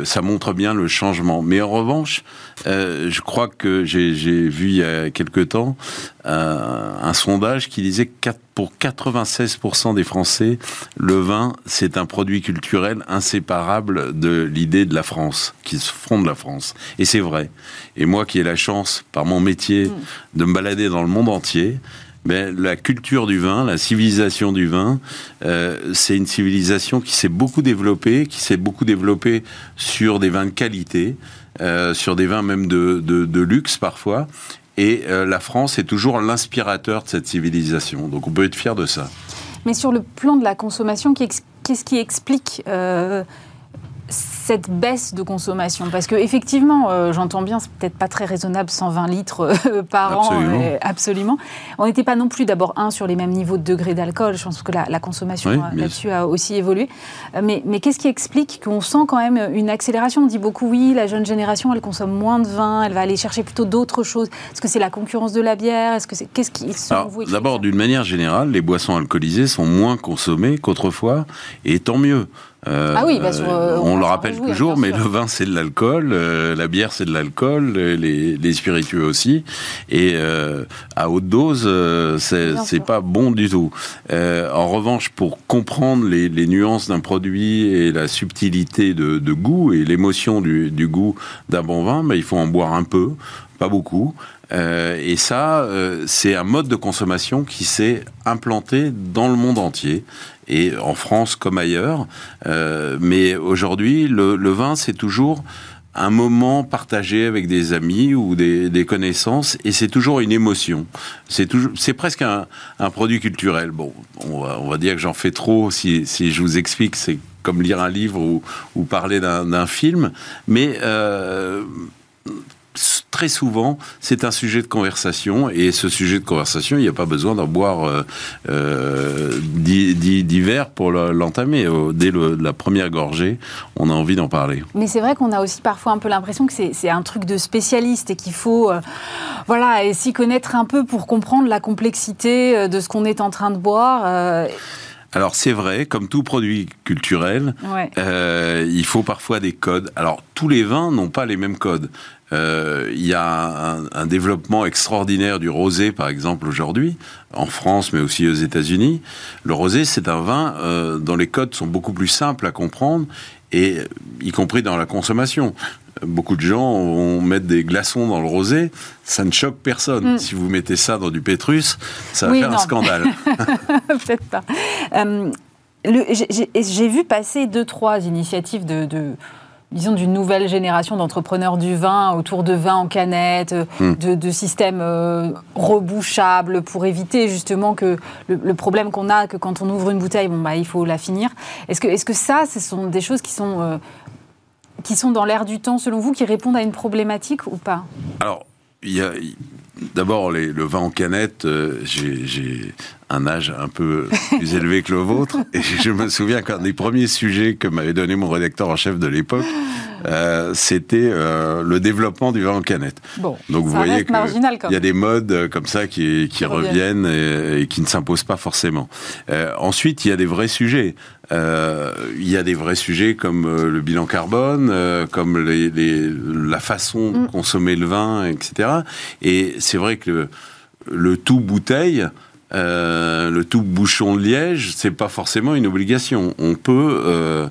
ça montre bien le changement. Mais en revanche, je crois que j'ai vu il y a quelque temps un sondage qui disait que pour 96% des Français, le vin, c'est un produit culturel inséparable de l'idée de la France, qui se fonde la France. Et c'est vrai. Et moi qui ai la chance, par mon métier, mm. de me balader dans le monde entier, ben, la culture du vin, la civilisation du vin, euh, c'est une civilisation qui s'est beaucoup développée, qui s'est beaucoup développée sur des vins de qualité, euh, sur des vins même de, de luxe parfois, et euh, la France est toujours l'inspirateur de cette civilisation. Donc on peut être fier de ça. Mais sur le plan de la consommation, qu'est-ce qui explique euh, cette baisse de consommation Parce que effectivement, euh, j'entends bien, c'est peut-être pas très raisonnable 120 litres euh, par an, absolument. On n'était pas non plus d'abord un sur les mêmes niveaux de degré d'alcool. Je pense que la, consommation là-dessus a aussi évolué. mais, mais qu'est-ce qui explique qu'on sent quand même une accélération? On dit beaucoup oui, la jeune génération, elle consomme moins de vin, elle va aller chercher plutôt d'autres choses. Est-ce que c'est la concurrence de la bière? Est-ce que c'est qu'est-ce qui D'abord, d'une manière générale, les boissons alcoolisées sont moins consommées qu'autrefois, et tant mieux. Euh, ah oui, bah, on, le rappelle toujours, mais le vin c'est de l'alcool, euh, la bière c'est de l'alcool, les, spiritueux aussi, et euh, à haute dose c'est pas bon du tout. en revanche, pour comprendre les, nuances d'un produit et la subtilité de, goût et l'émotion du, goût d'un bon vin, bah, il faut en boire un peu, pas beaucoup. et ça, c'est un mode de consommation qui s'est implanté dans le monde entier et en France comme ailleurs. Euh, mais aujourd'hui, le, vin, c'est toujours un moment partagé avec des amis ou des, connaissances et c'est toujours une émotion. C'est presque un, produit culturel. Bon, on va, dire que j'en fais trop si, je vous explique. C'est comme lire un livre ou, ou parler d'un film, mais euh, très souvent, c'est un sujet de conversation. Et ce sujet de conversation, il n'y a pas besoin d'en boire euh, euh divers pour l'entamer. Dès la première gorgée, on a envie d'en parler. Mais c'est vrai qu'on a aussi parfois un peu l'impression que c'est un truc de spécialiste et qu'il faut euh, voilà, s'y connaître un peu pour comprendre la complexité euh, de ce qu'on est en train de boire. Alors c'est vrai, comme tout produit culturel, euh, il faut parfois des codes. Alors tous les vins n'ont pas les mêmes codes. Euh, il y a un, développement extraordinaire du rosé, par exemple, aujourd'hui, en France, mais aussi aux États-Unis. Le rosé, c'est un vin euh, dont les codes sont beaucoup plus simples à comprendre, et y compris dans la consommation beaucoup de gens vont mettre des glaçons dans le rosé, ça ne choque personne. Mm. Si vous mettez ça dans du pétrus, ça va faire un scandale. Peut-être pas. Euh, j'ai vu passer deux, trois initiatives de, disons, d'une nouvelle génération d'entrepreneurs du vin autour de vin en canette, mm. de, systèmes euh, rebouchables pour éviter justement que le, problème qu'on a, que quand on ouvre une bouteille, bon, bah, il faut la finir. Est-ce que, est -ce que ça, ce sont des choses qui sont euh, qui sont dans l'air du temps, selon vous, qui répondent à une problématique ou pas? Alors, il y a d'abord le vin en canette. Euh, j'ai un âge un peu plus élevé que le vôtre, et je me souviens qu'un des premiers sujets que m'avait donné mon rédacteur en chef de l'époque, euh, c'était euh, le développement du vin en canette. Bon, Donc vous voyez qu'il y a des modes comme ça qui, qui, reviennent et, et, qui ne s'imposent pas forcément. ensuite, il y a des vrais sujets. Euh, il y a des vrais sujets comme euh, le bilan carbone, euh, comme les, les, la façon de mm. consommer le vin, etc. Et c'est vrai que le, tout bouteille, le tout bouchon de liège, c'est pas forcément une obligation. On peut euh,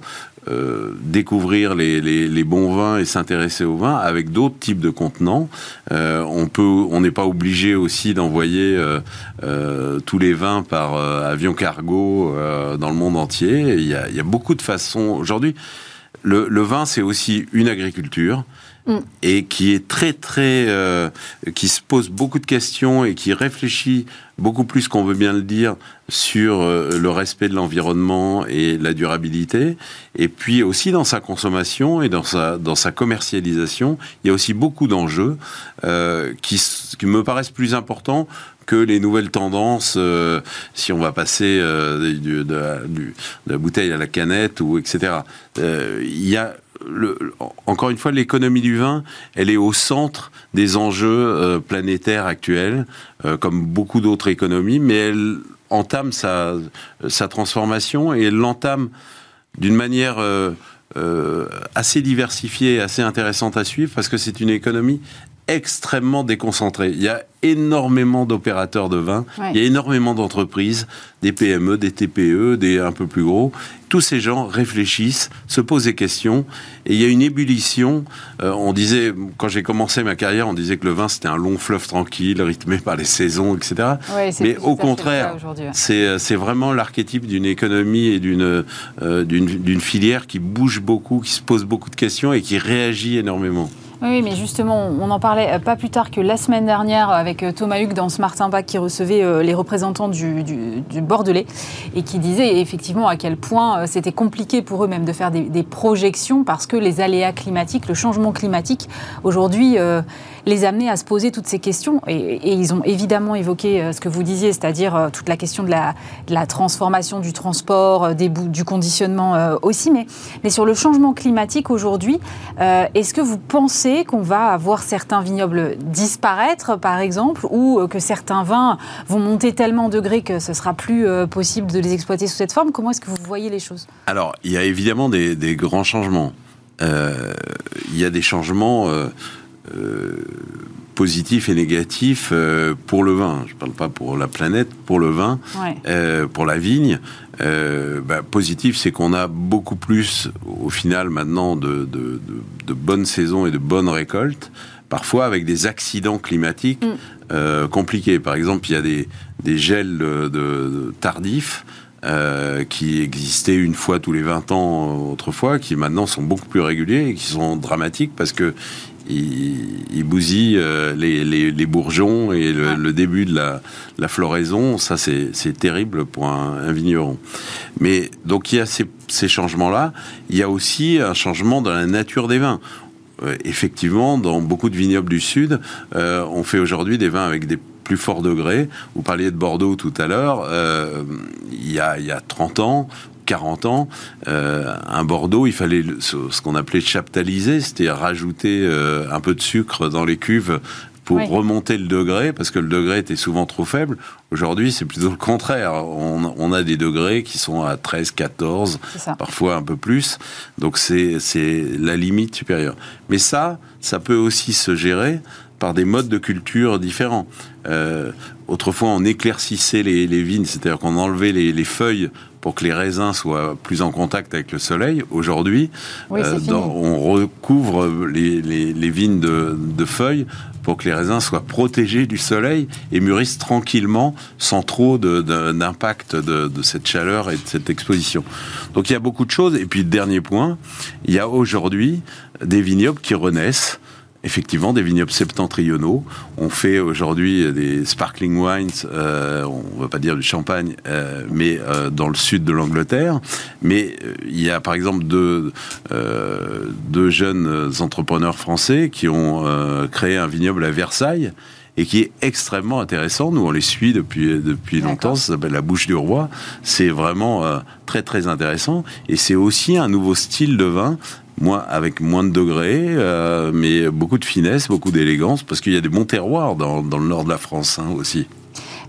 découvrir les, bons vins et s'intéresser aux vins avec d'autres types de contenants. Euh, on peut, on n'est pas obligé aussi d'envoyer euh, tous les vins par avion cargo dans le monde entier. Il y a, il y a beaucoup de façons. Aujourd'hui, le, le vin, c'est aussi une agriculture. Mm. et qui est très très euh, qui se pose beaucoup de questions et qui réfléchit beaucoup plus qu'on veut bien le dire sur euh, le respect de l'environnement et la durabilité et puis aussi dans sa consommation et dans sa dans sa commercialisation il y a aussi beaucoup d'enjeux euh, qui, qui me paraissent plus importants que les nouvelles tendances, si on va passer de, la, de, la, bouteille à la canette ou etc. Il y a encore une fois, l'économie du vin, elle est au centre des enjeux euh, planétaires actuels, euh, comme beaucoup d'autres économies, mais elle entame sa, transformation et elle l'entame d'une manière euh, assez diversifiée assez intéressante à suivre, parce que c'est une économie extrêmement déconcentrée. Il y a énormément d'opérateurs de vin, il y a énormément d'entreprises, des PME, des TPE, des un peu plus gros. Tous ces gens réfléchissent, se posent des questions, et il y a une ébullition. Euh, on disait, quand j'ai commencé ma carrière, on disait que le vin c'était un long fleuve tranquille, rythmé par les saisons, etc. Mais au contraire, euh, c'est vraiment l'archétype d'une économie et d'une euh, d'une filière qui bouge beaucoup, qui se pose beaucoup de questions et qui réagit énormément. Oui, mais justement, on en parlait euh, pas plus tard que la semaine dernière avec euh, Thomas Hugues dans Smart qui recevait euh, les représentants du, Bordelais et qui disait effectivement à quel point c'était compliqué pour eux même de faire des, projections parce que les aléas climatiques, le changement climatique, aujourd'hui, les amener à se poser toutes ces questions. Et, ils ont évidemment évoqué ce que vous disiez, c'est-à-dire toute la question de la, transformation du transport, des, du conditionnement aussi. Mais, mais sur le changement climatique aujourd'hui, est-ce que vous pensez qu'on va avoir certains vignobles disparaître, par exemple, ou euh, que certains vins vont monter tellement en degrés que ce sera plus euh, possible de les exploiter sous cette forme? Comment est-ce que vous voyez les choses? Alors, il y a évidemment des, grands changements. Euh, il y a des changements positifs et négatifs pour le vin. Je ne parle pas pour la planète, pour le vin, pour la vigne. Euh, bah, positif, c'est qu'on a beaucoup plus, au final, maintenant, de, bonnes saisons et de bonnes récoltes, parfois avec des accidents climatiques mm. euh, compliqués. Par exemple, il y a des, gels de, tardifs. Euh, qui existaient une fois tous les 20 ans autrefois, qui maintenant sont beaucoup plus réguliers et qui sont dramatiques parce que il, bousille euh, les, bourgeons et le, début de la, floraison. Ça, c'est terrible pour un, vigneron. Mais donc, il y a ces, changements-là. Il y a aussi un changement dans la nature des vins. Euh, effectivement, dans beaucoup de vignobles du Sud, euh, on fait aujourd'hui des vins avec des plus forts degrés. Vous parliez de Bordeaux tout à l'heure. il, y a, il y a 30 ans, 40 ans, euh, un Bordeaux, il fallait ce, qu'on appelait chaptaliser, c'était rajouter euh, un peu de sucre dans les cuves pour remonter le degré, parce que le degré était souvent trop faible. Aujourd'hui, c'est plutôt le contraire. On, a des degrés qui sont à 13, 14, parfois un peu plus. Donc c'est la limite supérieure. Mais ça, ça peut aussi se gérer par des modes de culture différents. Euh, autrefois, on éclaircissait les, vignes, c'est-à-dire qu'on enlevait les, feuilles pour que les raisins soient plus en contact avec le soleil. Aujourd'hui, euh, on recouvre les, vignes de, feuilles pour que les raisins soient protégés du soleil et mûrissent tranquillement sans trop d'impact de, de, cette chaleur et de cette exposition. Donc il y a beaucoup de choses. Et puis, dernier point, il y a aujourd'hui des vignobles qui renaissent effectivement des vignobles septentrionaux. On fait aujourd'hui des sparkling wines, euh, on ne va pas dire du champagne, euh, mais euh, dans le sud de l'Angleterre. Mais il y a par exemple deux, deux jeunes entrepreneurs français qui ont créé un vignoble à Versailles et qui est extrêmement intéressant. Nous, on les suit depuis, depuis longtemps. Ça s'appelle La Bouche du Roi. C'est vraiment très, très intéressant. Et c'est aussi un nouveau style de vin moi, avec moins de degrés, euh, mais beaucoup de finesse, beaucoup d'élégance, parce qu'il y a des bons terroirs dans, dans, le nord de la France hein, aussi.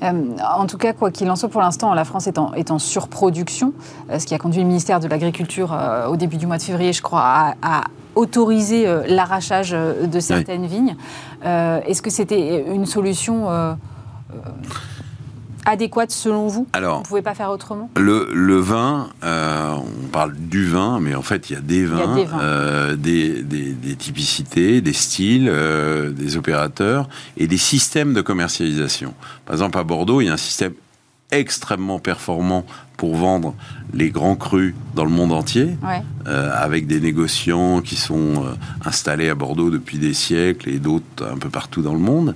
Euh, en tout cas, quoi qu'il en soit, pour l'instant, la France est en, est en surproduction, euh, ce qui a conduit le ministère de l'Agriculture au début du mois de février, je crois, à, autoriser l'arrachage de certaines vignes. Est-ce que c'était une solution adéquate selon vous? Alors, Vous ne pouvez pas faire autrement? le, vin, euh, on parle du vin, mais en fait, il y a des vins, euh, des, des, typicités, des styles, euh, des opérateurs et des systèmes de commercialisation. Par exemple, à Bordeaux, il y a un système extrêmement performant pour vendre les grands crus dans le monde entier, avec des négociants qui sont installés à Bordeaux depuis des siècles et d'autres un peu partout dans le monde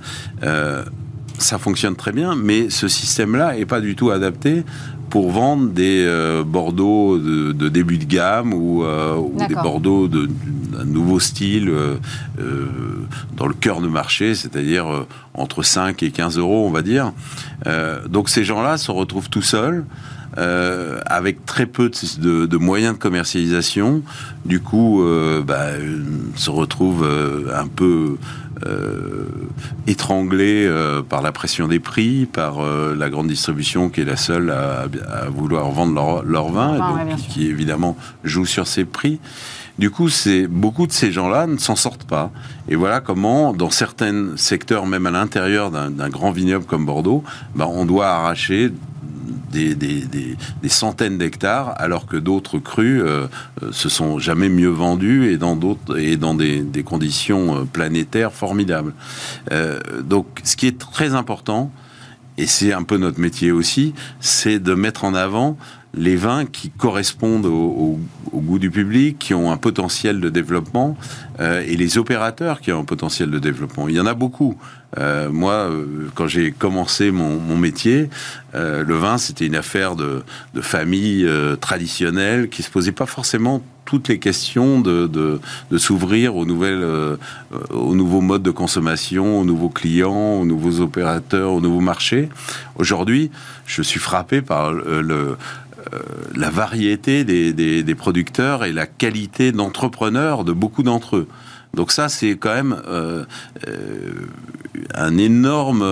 ça fonctionne très bien, mais ce système-là n'est pas du tout adapté pour vendre des euh, Bordeaux de, début de gamme ou, euh, des Bordeaux d'un nouveau style euh, dans le cœur de marché, c'est-à-dire entre 5 et 15 euros, on va dire. donc ces gens-là se retrouvent tout seuls. avec très peu de, moyens de commercialisation, du coup, bah, se retrouvent un peu euh, étranglés euh, par la pression des prix, par euh, la grande distribution qui est la seule à, vouloir vendre leur, vin, qui, évidemment joue sur ces prix. Du coup, c'est beaucoup de ces gens-là ne s'en sortent pas. Et voilà comment, dans certains secteurs, même à l'intérieur d'un grand vignoble comme Bordeaux, ben, on doit arracher des, centaines d'hectares, alors que d'autres crus euh, euh, se sont jamais mieux vendus et dans et dans des, conditions euh, planétaires formidables. donc, ce qui est très important, et c'est un peu notre métier aussi, c'est de mettre en avant les vins qui correspondent au, goût du public, qui ont un potentiel de développement, euh, et les opérateurs qui ont un potentiel de développement. Il y en a beaucoup. Euh, moi, euh, quand j'ai commencé mon, métier, le vin, c'était une affaire de, famille traditionnelle qui se posait pas forcément toutes les questions de, de, s'ouvrir aux nouvelles, aux nouveaux modes de consommation, aux nouveaux clients, aux nouveaux opérateurs, aux nouveaux marchés. Aujourd'hui, je suis frappé par le, euh, la variété des, producteurs et la qualité d'entrepreneurs de beaucoup d'entre eux. Donc ça, c'est quand même euh, euh, un énorme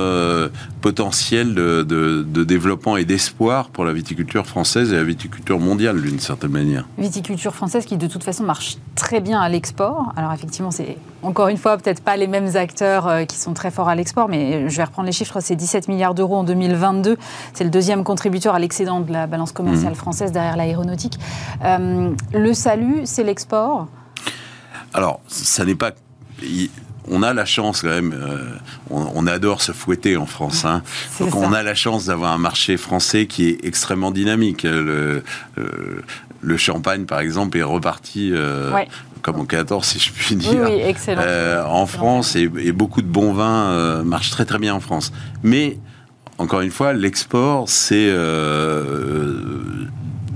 potentiel de, développement et d'espoir pour la viticulture française et la viticulture mondiale, d'une certaine manière. Viticulture française qui, de toute façon, marche très bien à l'export. Alors effectivement, c'est encore une fois peut-être pas les mêmes acteurs qui sont très forts à l'export, mais je vais reprendre les chiffres, c'est 17 milliards d'euros en 2022. C'est le deuxième contributeur à l'excédent de la balance commerciale mmh. française derrière l'aéronautique. le salut, c'est l'export alors, ça n'est pas. On a la chance quand même, euh, on, adore se fouetter en France. Hein. Donc on a la chance d'avoir un marché français qui est extrêmement dynamique. Le, euh, le champagne, par exemple, est reparti euh, comme en 14, si je puis dire, oui, excellent. en France et, et, beaucoup de bons vins marchent très très bien en France. Mais encore une fois, l'export, c'est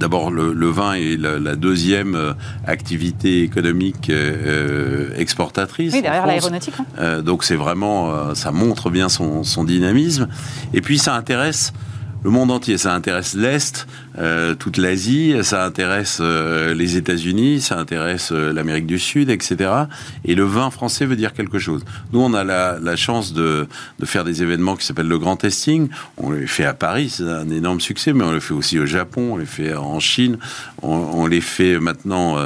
D'abord, le, vin est la, deuxième euh, activité économique euh, euh, exportatrice. Oui, derrière l'aéronautique. Hein. donc c'est vraiment, ça montre bien son, son, dynamisme. Et puis ça intéresse le monde entier. Ça intéresse l'Est, euh, toute l'Asie, ça intéresse euh, les États-Unis, ça intéresse euh, l'Amérique du Sud, etc. Et le vin français veut dire quelque chose. Nous, on a la, la chance de, de, faire des événements qui s'appellent le Grand Testing. On les fait à Paris, c'est un énorme succès, mais on le fait aussi au Japon, on les fait en Chine, on, on les fait maintenant.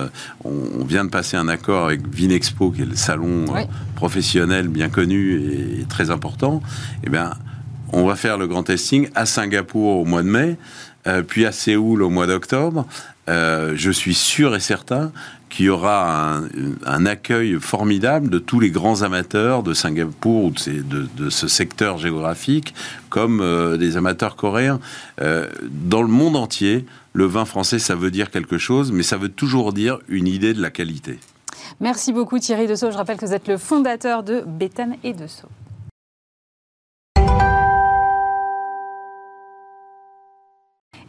On, on, vient de passer un accord avec Vinexpo, qui est le salon professionnel bien connu et, et très important. Eh bien, on va faire le grand testing à Singapour au mois de mai, euh, puis à Séoul au mois d'octobre. Euh, je suis sûr et certain qu'il y aura un, accueil formidable de tous les grands amateurs de Singapour ou de, ce secteur géographique, comme euh, des amateurs coréens. dans le monde entier, le vin français, ça veut dire quelque chose, mais ça veut toujours dire une idée de la qualité. Merci beaucoup Thierry Dessau. Je rappelle que vous êtes le fondateur de Béthane et Dessau.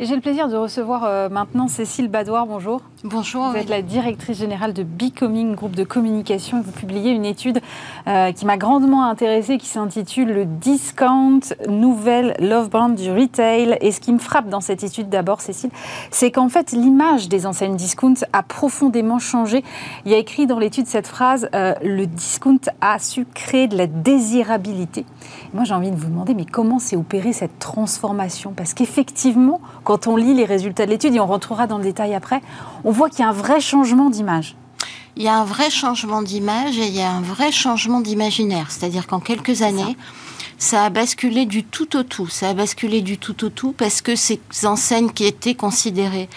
Et j'ai le plaisir de recevoir euh, maintenant Cécile Badoir. Bonjour. Bonjour. Vous êtes la directrice générale de Becoming, groupe de communication. Vous publiez une étude euh, qui m'a grandement intéressée, qui s'intitule Le Discount, nouvelle love brand du retail. Et ce qui me frappe dans cette étude d'abord, Cécile, c'est qu'en fait, l'image des enseignes discount a profondément changé. Il y a écrit dans l'étude cette phrase euh, Le discount a su créer de la désirabilité. moi, j'ai envie de vous demander, mais comment s'est opérée cette transformation? Parce qu'effectivement, quand on lit les résultats de l'étude, et on rentrera dans le détail après, on voit qu'il y a un vrai changement d'image. Il y a un vrai changement d'image et il y a un vrai changement d'imaginaire. C'est-à-dire qu'en quelques années, ça. a basculé du tout au tout. Ça a basculé du tout au tout parce que ces enseignes qui étaient considérées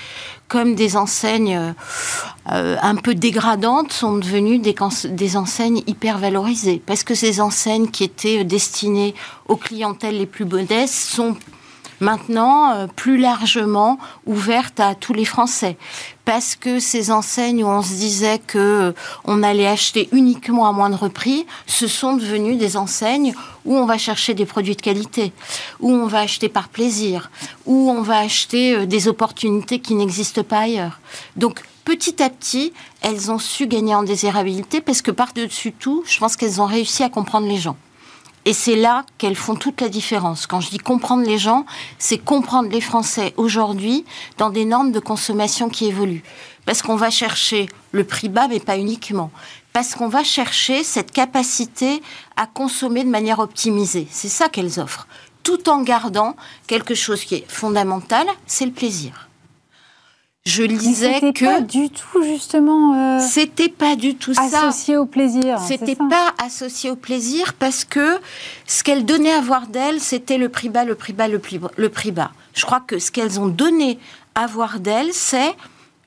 comme des enseignes euh, un peu dégradantes sont devenues des, des, enseignes hyper valorisées. Parce que ces enseignes qui étaient destinées aux clientèles les plus modestes sont maintenant euh, plus largement ouverte à tous les Français. Parce que ces enseignes où on se disait que euh, on allait acheter uniquement à moindre prix, ce sont devenues des enseignes où on va chercher des produits de qualité, où on va acheter par plaisir, où on va acheter euh, des opportunités qui n'existent pas ailleurs. Donc petit à petit, elles ont su gagner en désirabilité parce que par-dessus tout, je pense qu'elles ont réussi à comprendre les gens. Et c'est là qu'elles font toute la différence. Quand je dis comprendre les gens, c'est comprendre les Français aujourd'hui dans des normes de consommation qui évoluent. Parce qu'on va chercher le prix bas, mais pas uniquement. Parce qu'on va chercher cette capacité à consommer de manière optimisée. C'est ça qu'elles offrent. Tout en gardant quelque chose qui est fondamental, c'est le plaisir je lisais que pas du tout justement. Euh, c'était pas du tout associé ça. Associé au plaisir. C'était pas associé au plaisir parce que ce qu'elles donnaient à voir d'elles, c'était le prix bas, le prix bas, le prix, le prix bas. Je crois que ce qu'elles ont donné à voir d'elles, c'est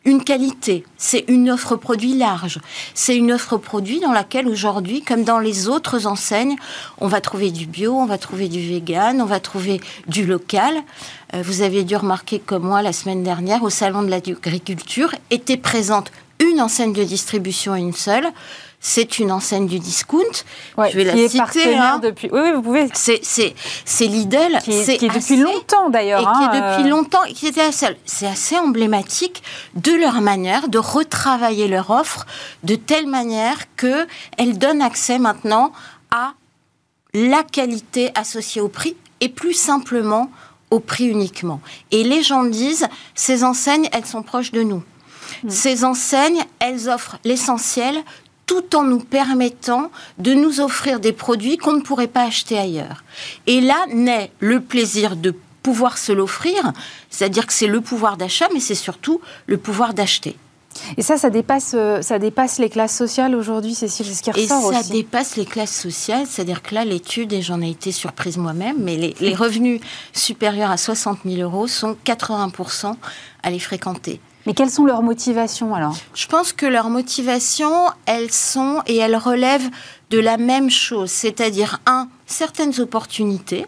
une qualité, c'est une offre produit large. C'est une offre produit dans laquelle aujourd'hui, comme dans les autres enseignes, on va trouver du bio, on va trouver du vegan, on va trouver du local. Euh, vous avez dû remarquer comme moi la semaine dernière au salon de l'agriculture était présente une enseigne de distribution, une seule, c'est une enseigne du discount. je vais la citer. Hein. Depuis... Oui, oui, vous pouvez. C'est, c'est, Lidl. Qui est, qui est depuis longtemps d'ailleurs. Et qui est hein, depuis euh. longtemps, qui était C'est assez emblématique de leur manière de retravailler leur offre de telle manière que elle donne accès maintenant à la qualité associée au prix et plus simplement au prix uniquement. Et les gens disent, ces enseignes, elles sont proches de nous. Hmm. Ces enseignes, elles offrent l'essentiel tout en nous permettant de nous offrir des produits qu'on ne pourrait pas acheter ailleurs. Et là naît le plaisir de pouvoir se l'offrir, c'est-à-dire que c'est le pouvoir d'achat, mais c'est surtout le pouvoir d'acheter. Et ça, ça dépasse, euh, ça dépasse les classes sociales aujourd'hui, Cécile, ce qui ressort Et ça dépasse les classes sociales, c'est-à-dire que là, l'étude, et j'en ai été surprise moi-même, mais les, les revenus supérieurs à 60 000 euros sont 80% à les fréquenter. Mais quelles sont leurs motivations alors? Je pense que leurs motivations, elles sont et elles relèvent de la même chose, c'est-à-dire un, certaines opportunités.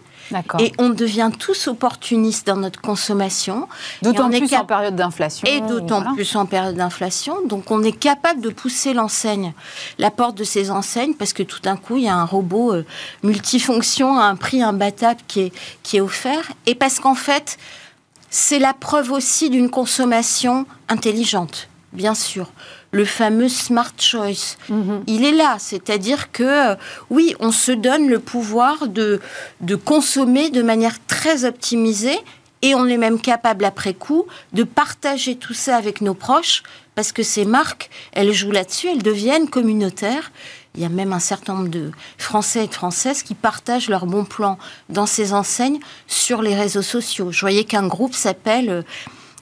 Et on devient tous opportunistes dans notre consommation. D'autant plus en période d'inflation. Et d'autant plus en période d'inflation. Donc on est capable de pousser l'enseigne, la porte de ces enseignes, parce que tout d'un coup, il y a un robot euh, multifonction à un prix imbattable qui est, qui est offert. Et parce qu'en fait, c'est la preuve aussi d'une consommation intelligente, bien sûr. Le fameux smart choice, mhm. il est là, c'est-à-dire que euh, oui, on se donne le pouvoir de, de consommer de manière très optimisée et on est même capable après coup de partager tout ça avec nos proches parce que ces marques, elles jouent là-dessus, elles deviennent communautaires il y a même un certain nombre de Français et de Françaises qui partagent leurs bons plans dans ces enseignes sur les réseaux sociaux. Je voyais qu'un groupe s'appelle, euh,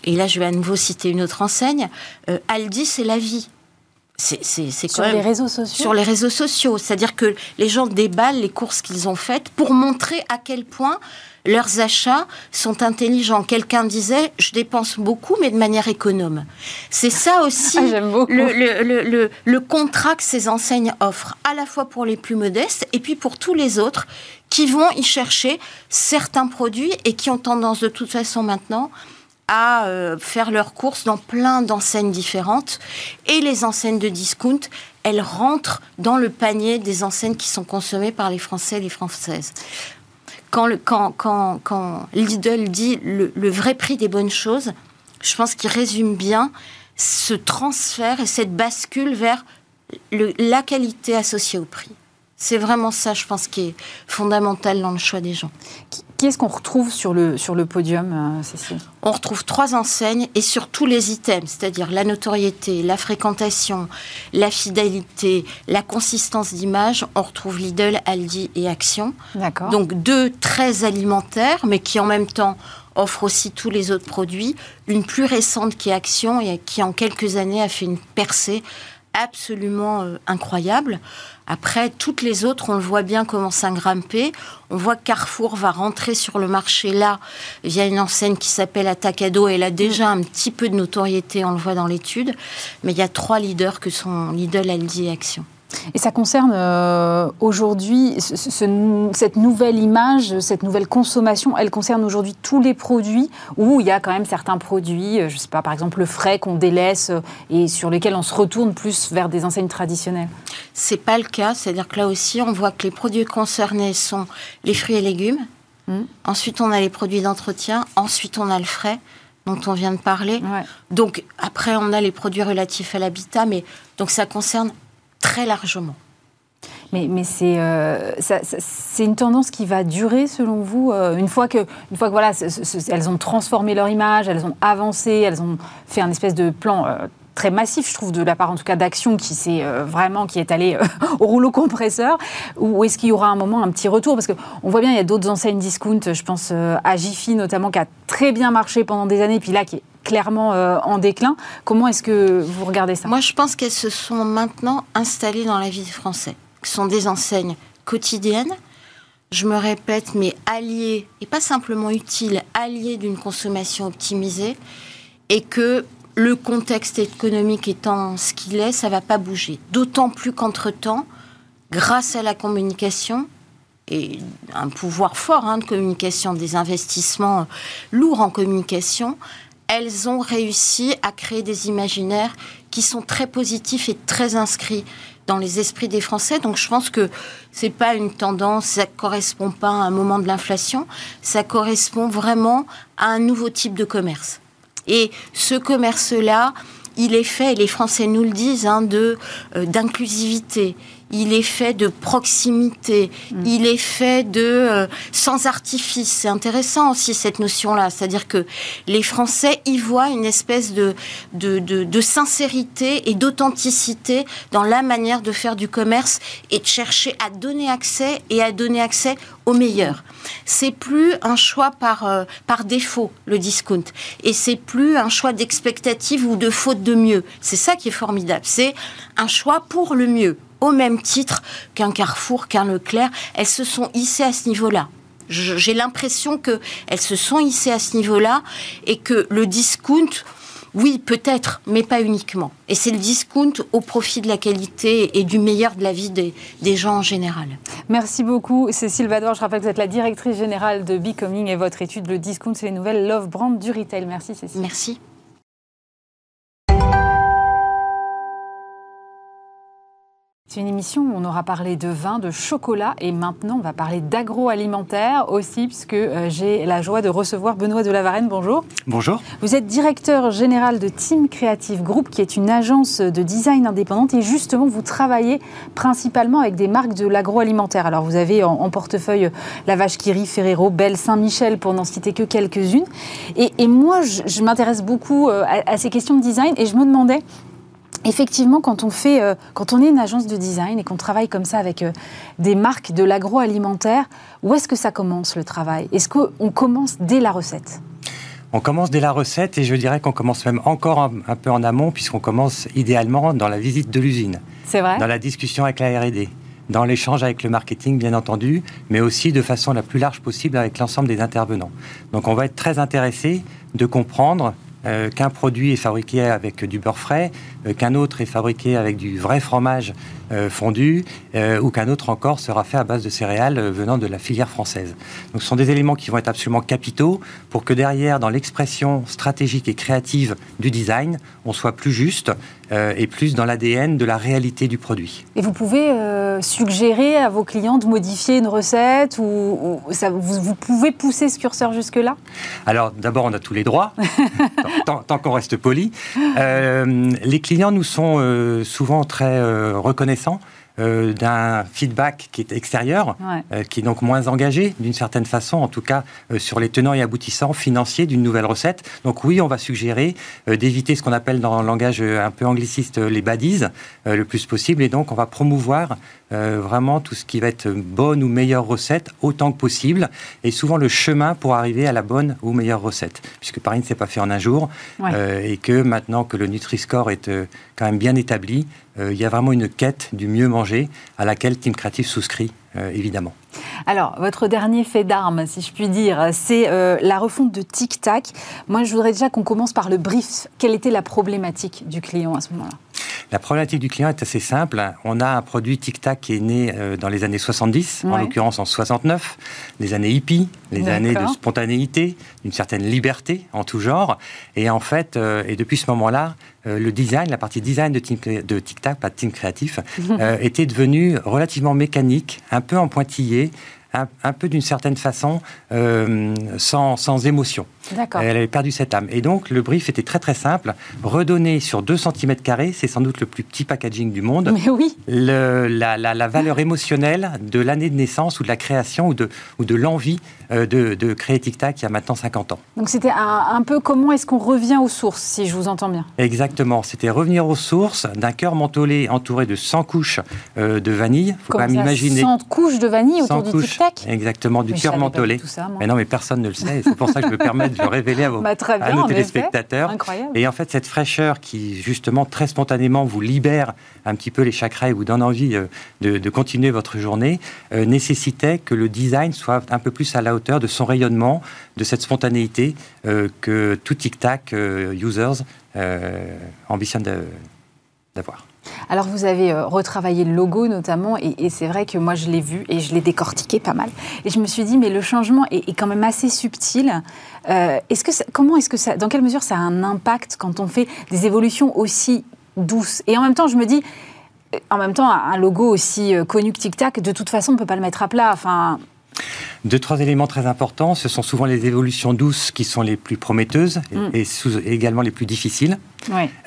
et là je vais à nouveau citer une autre enseigne, euh, Aldi c'est la vie. C'est, sur les réseaux sociaux. Sur les réseaux sociaux, c'est-à-dire que les gens déballent les courses qu'ils ont faites pour montrer à quel point leurs achats sont intelligents. Quelqu'un disait, je dépense beaucoup, mais de manière économe. C'est ça aussi ah, le, le, contrat que ces enseignes offrent, à la fois pour les plus modestes et puis pour tous les autres qui vont y chercher certains produits et qui ont tendance de toute façon maintenant à euh, faire leurs courses dans plein d'enseignes différentes. Et les enseignes de discount, elles rentrent dans le panier des enseignes qui sont consommées par les Français et les Françaises quand, le, quand, quand, quand Lidl dit le, vrai prix des bonnes choses, je pense qu'il résume bien ce transfert et cette bascule vers la qualité associée au prix. C'est vraiment ça, je pense, qui est fondamental dans le choix des gens. Est-ce qu'on retrouve sur le, sur le podium, euh, Cécile? On retrouve trois enseignes et sur tous les items, c'est-à-dire la notoriété, la fréquentation, la fidélité, la consistance d'image. On retrouve Lidl, Aldi et Action. D'accord. Donc deux très alimentaires, mais qui en même temps offrent aussi tous les autres produits. Une plus récente qui est Action et qui en quelques années a fait une percée absolument euh, incroyable. Après, toutes les autres, on le voit bien, commencent à grimper. On voit que Carrefour va rentrer sur le marché là, via une enseigne qui s'appelle Atacado. Elle a déjà un petit peu de notoriété, on le voit dans l'étude. Mais il y a trois leaders que sont Lidl, Aldi et Action. Et ça concerne euh, aujourd'hui, cette nouvelle image, cette nouvelle consommation, elle concerne aujourd'hui tous les produits où il y a quand même certains produits, euh, je ne sais pas, par exemple le frais qu'on délaisse euh, et sur lesquels on se retourne plus vers des enseignes traditionnelles C'est pas le cas, c'est-à-dire que là aussi, on voit que les produits concernés sont les fruits et légumes. Hmm. Ensuite, on a les produits d'entretien. Ensuite, on a le frais dont on vient de parler. Donc après, on a les produits relatifs à l'habitat, mais donc ça concerne très largement. Mais, euh, c'est une tendance qui va durer selon vous euh, une fois que une fois que voilà elles ont transformé leur image, elles ont avancé, elles ont fait un espèce de plan euh, très massif, je trouve, de la part en tout cas d'Action qui s'est vraiment qui est allé au rouleau compresseur. Ou est-ce qu'il y aura un moment un petit retour? Parce que on voit bien il y a d'autres enseignes discount, je pense à Jiffy notamment qui a très bien marché pendant des années, puis là qui est clairement euh, en déclin. Comment est-ce que vous regardez ça? Moi, je pense qu'elles se sont maintenant installées dans la vie des Français. Ce sont des enseignes quotidiennes, je me répète, mais alliées, et pas simplement utiles, alliées d'une consommation optimisée, et que le contexte économique étant ce qu'il est, ça va pas bouger. D'autant plus qu'entre-temps, grâce à la communication, et un pouvoir fort hein, de communication, des investissements lourds en communication, elles ont réussi à créer des imaginaires qui sont très positifs et très inscrits dans les esprits des Français. Donc je pense que c'est pas une tendance, ça correspond pas à un moment de l'inflation, ça correspond vraiment à un nouveau type de commerce. Et ce commerce-là, il est fait, et les Français nous le disent, hein, euh, d'inclusivité, il est fait de proximité, mm. il est fait de euh, sans artifice. C'est intéressant aussi cette notion-là, c'est-à-dire que les Français y voient une espèce de, de, de, sincérité et d'authenticité dans la manière de faire du commerce et de chercher à donner accès et à donner accès au meilleur. C'est plus un choix par, euh, par défaut, le discount. Et c'est plus un choix d'expectative ou de faute de mieux. C'est ça qui est formidable. C'est un choix pour le mieux au même titre qu'un Carrefour, qu'un Leclerc. Elles se sont hissées à ce niveau-là. J'ai l'impression qu'elles se sont hissées à ce niveau-là et que le discount, oui, peut-être, mais pas uniquement. Et c'est le discount au profit de la qualité et du meilleur de la vie des, des gens en général. Merci beaucoup, Cécile Vador. Je rappelle que vous êtes la directrice générale de Becoming et votre étude, le discount, c'est les nouvelles love brand du retail. Merci, Cécile. Merci. C'est une émission où on aura parlé de vin, de chocolat et maintenant on va parler d'agroalimentaire aussi puisque euh, j'ai la joie de recevoir Benoît de Lavarenne. Bonjour. Bonjour. Vous êtes directeur général de Team Creative Group qui est une agence de design indépendante et justement vous travaillez principalement avec des marques de l'agroalimentaire. Alors vous avez en, portefeuille La Vache qui rit, Ferrero, Belle, Saint-Michel pour n'en citer que quelques-unes. Et, moi je, m'intéresse beaucoup euh, à ces questions de design et je me demandais Effectivement, quand on, fait, euh, quand on est une agence de design et qu'on travaille comme ça avec euh, des marques de l'agroalimentaire, où est-ce que ça commence le travail? Est-ce qu'on commence dès la recette? On commence dès la recette et je dirais qu'on commence même encore un, peu en amont puisqu'on commence idéalement dans la visite de l'usine. C'est vrai? Dans la discussion avec la R&D, dans l'échange avec le marketing bien entendu, mais aussi de façon la plus large possible avec l'ensemble des intervenants. Donc on va être très intéressé de comprendre euh, qu'un produit est fabriqué avec du beurre frais, euh, qu'un autre est fabriqué avec du vrai fromage fondu, ou qu'un autre encore sera fait à base de céréales venant de la filière française. Donc ce sont des éléments qui vont être absolument capitaux pour que derrière, dans l'expression stratégique et créative du design, on soit plus juste et plus dans l'ADN de la réalité du produit. Et vous pouvez suggérer à vos clients de modifier une recette ou, ça, vous, vous, pouvez pousser ce curseur jusque-là? Alors d'abord, on a tous les droits. tant, qu'on reste poli. Euh, les clients nous sont euh, souvent très euh, euh, d'un feedback qui est extérieur, euh, qui est donc moins engagé d'une certaine façon, en tout cas euh, sur les tenants et aboutissants financiers d'une nouvelle recette. Donc oui, on va suggérer d'éviter ce qu'on appelle dans le langage un peu angliciste les baddies le plus possible, et donc on va promouvoir vraiment tout ce qui va être bonne ou meilleure recette autant que possible, et souvent le chemin pour arriver à la bonne ou meilleure recette, puisque Paris ne s'est pas fait en un jour, et que maintenant que le Nutri-Score est quand même bien établi, il y a vraiment une quête du mieux manger à laquelle Team Creative souscrit, euh, évidemment. Alors, votre dernier fait d'armes, si je puis dire, c'est euh, la refonte de Tic Tac. Moi, je voudrais déjà qu'on commence par le brief. Quelle était la problématique du client à ce moment-là? La problématique du client est assez simple. On a un produit Tic Tac qui est né euh, dans les années 70, en l'occurrence en 69, les années hippies, les années de spontanéité, d'une certaine liberté en tout genre. Et en fait, euh, et depuis ce moment-là, euh, le design, la partie design de, de Tic Tac, pas de Team Créatif, était devenu relativement mécanique, un peu en pointillé, un, peu d'une certaine façon sans, sans émotion. Elle avait perdu cette âme. Et donc, le brief était très très simple. Redonner sur 2 cm, c'est sans doute le plus petit packaging du monde. Mais oui. Le, la, la, valeur émotionnelle de l'année de naissance ou de la création ou de, ou de l'envie euh, de, de, créer Tic Tac il y a maintenant 50 ans. Donc, c'était un, peu comment est-ce qu'on revient aux sources, si je vous entends bien. Exactement. C'était revenir aux sources d'un cœur mentholé entouré de 100 couches euh, de vanille. Faut quand même imaginer. 100 couches de vanille autour du Tic Tac Exactement, du cœur mentholé. mais non, mais personne ne le sait. C'est pour ça que je me permets je révélais à, vos, bah, à nos téléspectateurs. Et en fait, cette fraîcheur qui, justement, très spontanément vous libère un petit peu les chakras et vous donne envie euh, de, continuer votre journée, euh, nécessitait que le design soit un peu plus à la hauteur de son rayonnement, de cette spontanéité euh, que tout tic-tac users ambitionne d'avoir. Alors vous avez euh, retravaillé le logo notamment, et, c'est vrai que moi je l'ai vu et je l'ai décortiqué pas mal. Et je me suis dit, mais le changement est, quand même assez subtil. Euh, est-ce que comment est-ce que ça, dans quelle mesure ça a un impact quand on fait des évolutions aussi douces? Et en même temps, je me dis, euh, en même temps, un logo aussi connu que Tic Tac, de toute façon, on peut pas le mettre à plat. Deux, trois éléments très importants. Ce sont souvent les évolutions douces qui sont les plus prometteuses et, mm. également les plus difficiles.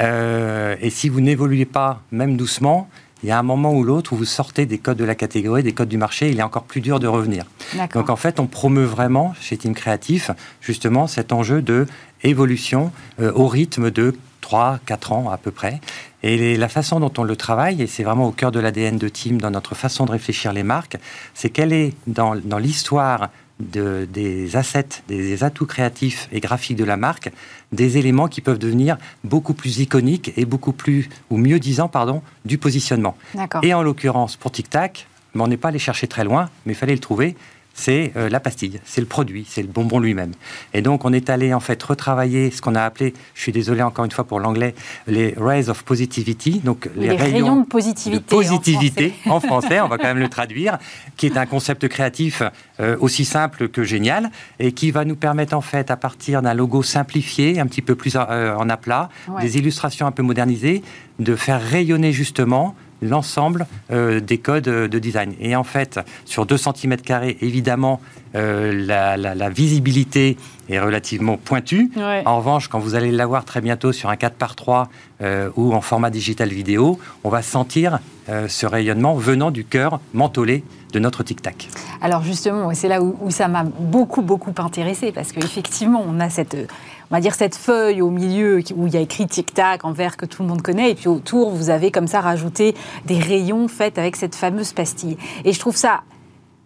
Euh, et si vous n'évoluez pas, même doucement, il y a un moment ou l'autre où vous sortez des codes de la catégorie, des codes du marché, il est encore plus dur de revenir. Donc en fait, on promeut vraiment chez Team Créatif justement cet enjeu de évolution euh, au rythme de 3, 4 ans à peu près. Et la façon dont on le travaille, et c'est vraiment au cœur de l'ADN de Team, dans notre façon de réfléchir les marques, c'est qu'elle est dans, dans l'histoire de, des assets, des atouts créatifs et graphiques de la marque, des éléments qui peuvent devenir beaucoup plus iconiques et beaucoup plus, ou mieux disant, pardon, du positionnement. Et en l'occurrence, pour Tic Tac, on n'est pas allé chercher très loin, mais il fallait le trouver c'est euh, la pastille, c'est le produit, c'est le bonbon lui-même. Et donc on est allé en fait retravailler ce qu'on a appelé, je suis désolé encore une fois pour l'anglais, les rays of positivity, donc les, rayons, de positivité, positivité en, français. on va quand même le traduire, qui est un concept créatif euh, aussi simple que génial et qui va nous permettre en fait à partir d'un logo simplifié, un petit peu plus euh, en aplat, des illustrations un peu modernisées, de faire rayonner justement l'ensemble euh, des codes de design. Et en fait, sur 2 cm, évidemment, euh, la, visibilité est relativement pointue. En revanche, quand vous allez l'avoir très bientôt sur un 4 par 3 euh, ou en format digital vidéo, on va sentir ce rayonnement venant du cœur mentholé de notre tic-tac. Alors justement, c'est là où, où ça m'a beaucoup, beaucoup intéressé, parce qu'effectivement, on a cette on va dire, cette feuille au milieu où il y a écrit tic-tac en vert que tout le monde connaît, et puis autour, vous avez comme ça rajouté des rayons faits avec cette fameuse pastille. Et je trouve ça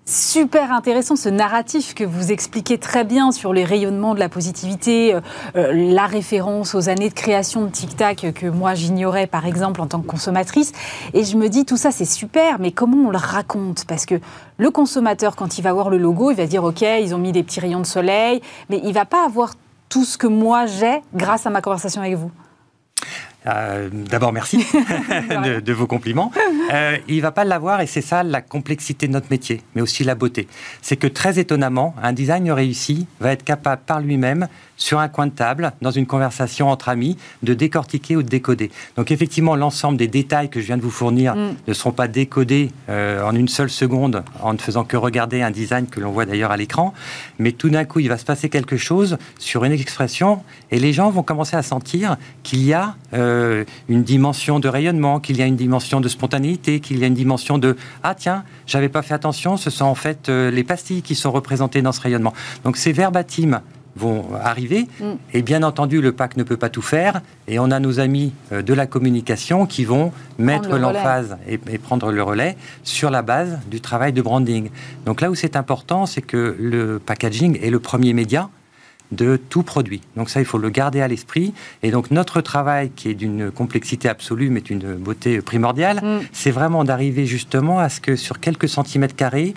super intéressant ce narratif que vous expliquez très bien sur les rayonnements de la positivité, euh, euh, la référence aux années de création de Tic Tac que moi j'ignorais par exemple en tant que consommatrice. Et je me dis tout ça c'est super, mais comment on le raconte? Parce que le consommateur quand il va voir le logo, il va dire ok ils ont mis des petits rayons de soleil, mais il va pas avoir tout ce que moi j'ai grâce à ma conversation avec vous euh, D'abord, merci de, vos compliments. Euh, il va pas l'avoir, et c'est ça la complexité de notre métier, mais aussi la beauté. C'est que très étonnamment, un design réussi va être capable par lui-même sur un coin de table, dans une conversation entre amis, de décortiquer ou de décoder. Donc effectivement, l'ensemble des détails que je viens de vous fournir mm. ne seront pas décodés euh, en une seule seconde en ne faisant que regarder un design que l'on voit d'ailleurs à l'écran, mais tout d'un coup, il va se passer quelque chose sur une expression et les gens vont commencer à sentir qu'il y a euh, une dimension de rayonnement, qu'il y a une dimension de spontanéité, qu'il y a une dimension de ah tiens, j'avais pas fait attention, ce sont en fait euh, les pastilles qui sont représentées dans ce rayonnement. Donc c'est verbatim vont arriver. Mm. Et bien entendu, le PAC ne peut pas tout faire. Et on a nos amis euh, de la communication qui vont mettre l'emphase et, prendre le relais sur la base du travail de branding. Donc là où c'est important, c'est que le packaging est le premier média de tout produit. Donc ça, il faut le garder à l'esprit. Et donc notre travail, qui est d'une complexité absolue, mais d'une beauté primordiale, mm. c'est vraiment d'arriver justement à ce que sur quelques centimètres carrés,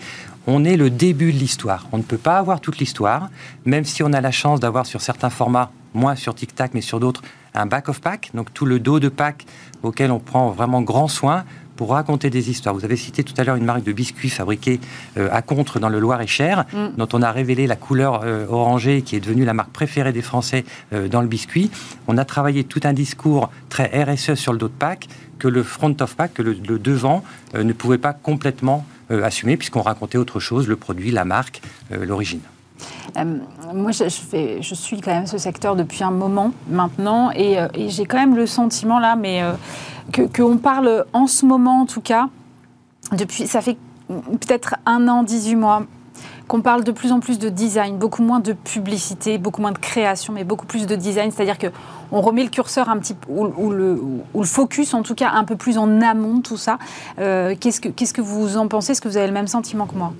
on est le début de l'histoire. On ne peut pas avoir toute l'histoire, même si on a la chance d'avoir sur certains formats, moins sur TikTok, mais sur d'autres, un back of pack, donc tout le dos de pack auquel on prend vraiment grand soin pour raconter des histoires. Vous avez cité tout à l'heure une marque de biscuits fabriquée euh, à Contre dans le Loir-et-Cher, mm. dont on a révélé la couleur euh, orangée qui est devenue la marque préférée des Français euh, dans le biscuit. On a travaillé tout un discours très RSE sur le dos de pack que le front of pack, que le devant ne pouvait pas complètement assumé, puisqu'on racontait autre chose, le produit, la marque, l'origine. Euh, moi, je, suis quand même ce secteur depuis un moment maintenant, et, j'ai quand même le sentiment là, mais qu'on parle en ce moment, en tout cas, depuis, ça fait peut-être un an, 18 mois, qu'on parle de plus en plus de design, beaucoup moins de publicité, beaucoup moins de création, mais beaucoup plus de design. C'est-à-dire que on remet le curseur un petit ou, le, ou, le, focus en tout cas un peu plus en amont tout ça. Euh, qu'est-ce que qu'est-ce que vous en pensez? Est-ce que vous avez le même sentiment que moi?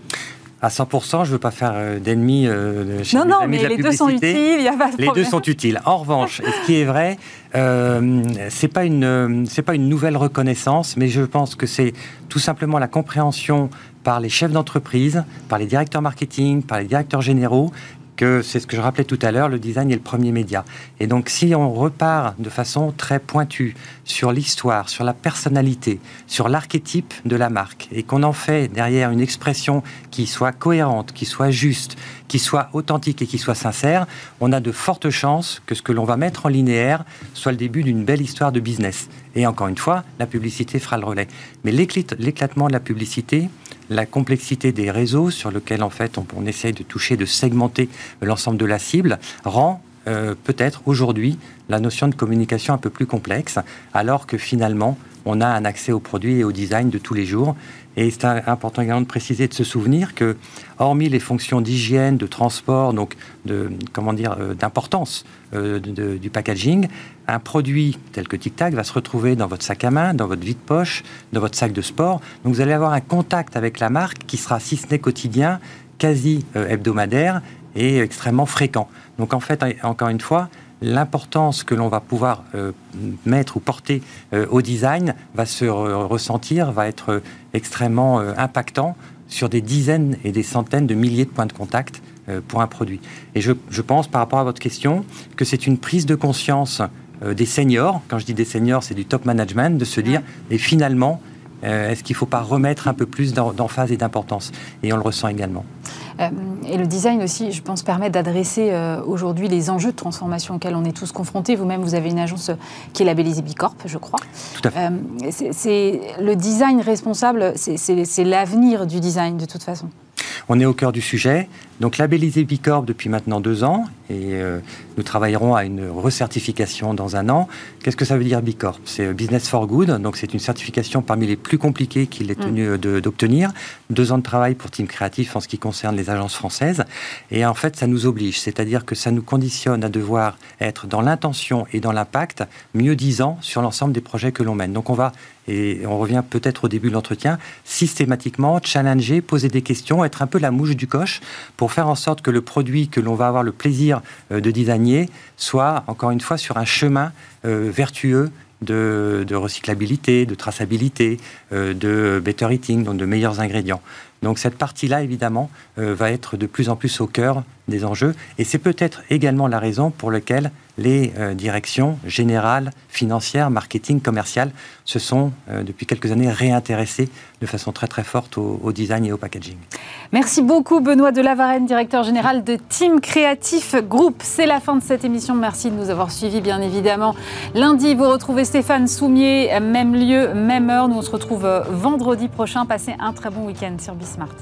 À 100%. Je ne veux pas faire euh, d'ennemis euh, chez non, non, mais les deux sont utiles. Y a pas de les deux sont utiles. En revanche, ce qui est vrai, euh, c'est pas une c'est pas une nouvelle reconnaissance, mais je pense que c'est tout simplement la compréhension par les chefs d'entreprise, par les directeurs marketing, par les directeurs généraux, que c'est ce que je rappelais tout à l'heure, le design est le premier média. Et donc si on repart de façon très pointue sur l'histoire, sur la personnalité, sur l'archétype de la marque, et qu'on en fait derrière une expression qui soit cohérente, qui soit juste, qui soit authentique et qui soit sincère, on a de fortes chances que ce que l'on va mettre en linéaire soit le début d'une belle histoire de business. Et encore une fois, la publicité fera le relais. Mais l'éclatement de la publicité, la complexité des réseaux sur lesquels en fait on, essaye de toucher, de segmenter l'ensemble de la cible, rend euh, peut-être aujourd'hui la notion de communication un peu plus complexe, alors que finalement on a un accès aux produits et au design de tous les jours. Et c'est important également de préciser, de se souvenir que, hormis les fonctions d'hygiène, de transport, donc de comment dire, euh, d'importance euh, du packaging, un produit tel que Tic Tac va se retrouver dans votre sac à main, dans votre vide-poche, dans votre sac de sport. Donc vous allez avoir un contact avec la marque qui sera, si ce n'est quotidien, quasi euh, hebdomadaire et extrêmement fréquent. Donc en fait, encore une fois, l'importance que l'on va pouvoir euh, mettre ou porter euh, au design va se ressentir, va être extrêmement impactant sur des dizaines et des centaines de milliers de points de contact pour un produit. Et je, pense, par rapport à votre question, que c'est une prise de conscience des seniors, quand je dis des seniors, c'est du top management, de se dire, et finalement, est-ce qu'il ne faut pas remettre un peu plus d'emphase et d'importance? Et on le ressent également. Euh, et le design aussi, je pense, permet d'adresser euh, aujourd'hui les enjeux de transformation auxquels on est tous confrontés. Vous-même, vous avez une agence euh, qui est labellisée Bicorp, je crois. Tout à fait. c'est le design responsable, c'est l'avenir du design de toute façon. On est au cœur du sujet. Donc labellisé Bicorp depuis maintenant deux ans et euh, nous travaillerons à une recertification dans un an. Qu'est-ce que ça veut dire Bicorp? C'est euh, Business for Good, donc c'est une certification parmi les plus compliquées qu'il est tenu mm. d'obtenir. Deux ans de travail pour Team Créatif en ce qui concerne les agences françaises. Et en fait, ça nous oblige, c'est-à-dire que ça nous conditionne à devoir être dans l'intention et dans l'impact mieux disant sur l'ensemble des projets que l'on mène. Donc on va et on revient peut-être au début de l'entretien, systématiquement challenger, poser des questions, être un peu la mouche du coche pour faire en sorte que le produit que l'on va avoir le plaisir euh, de designer soit, encore une fois, sur un chemin euh, vertueux de, recyclabilité, de traçabilité, euh, de better eating, donc de meilleurs ingrédients. Donc cette partie-là, évidemment, va être de plus en plus au cœur des enjeux. Et c'est peut-être également la raison pour laquelle les euh, directions générales, financières, marketing, commerciales se sont euh, depuis quelques années réintéressées de façon très très forte au, design et au packaging. Merci beaucoup Benoît de Lavarenne, directeur général de Team Creative Group. C'est la fin de cette émission. Merci de nous avoir suivis bien évidemment. Lundi, vous retrouvez Stéphane Soumier, même lieu, même heure. Nous on se retrouve euh, vendredi prochain. Passez un très bon week-end sur Bismart.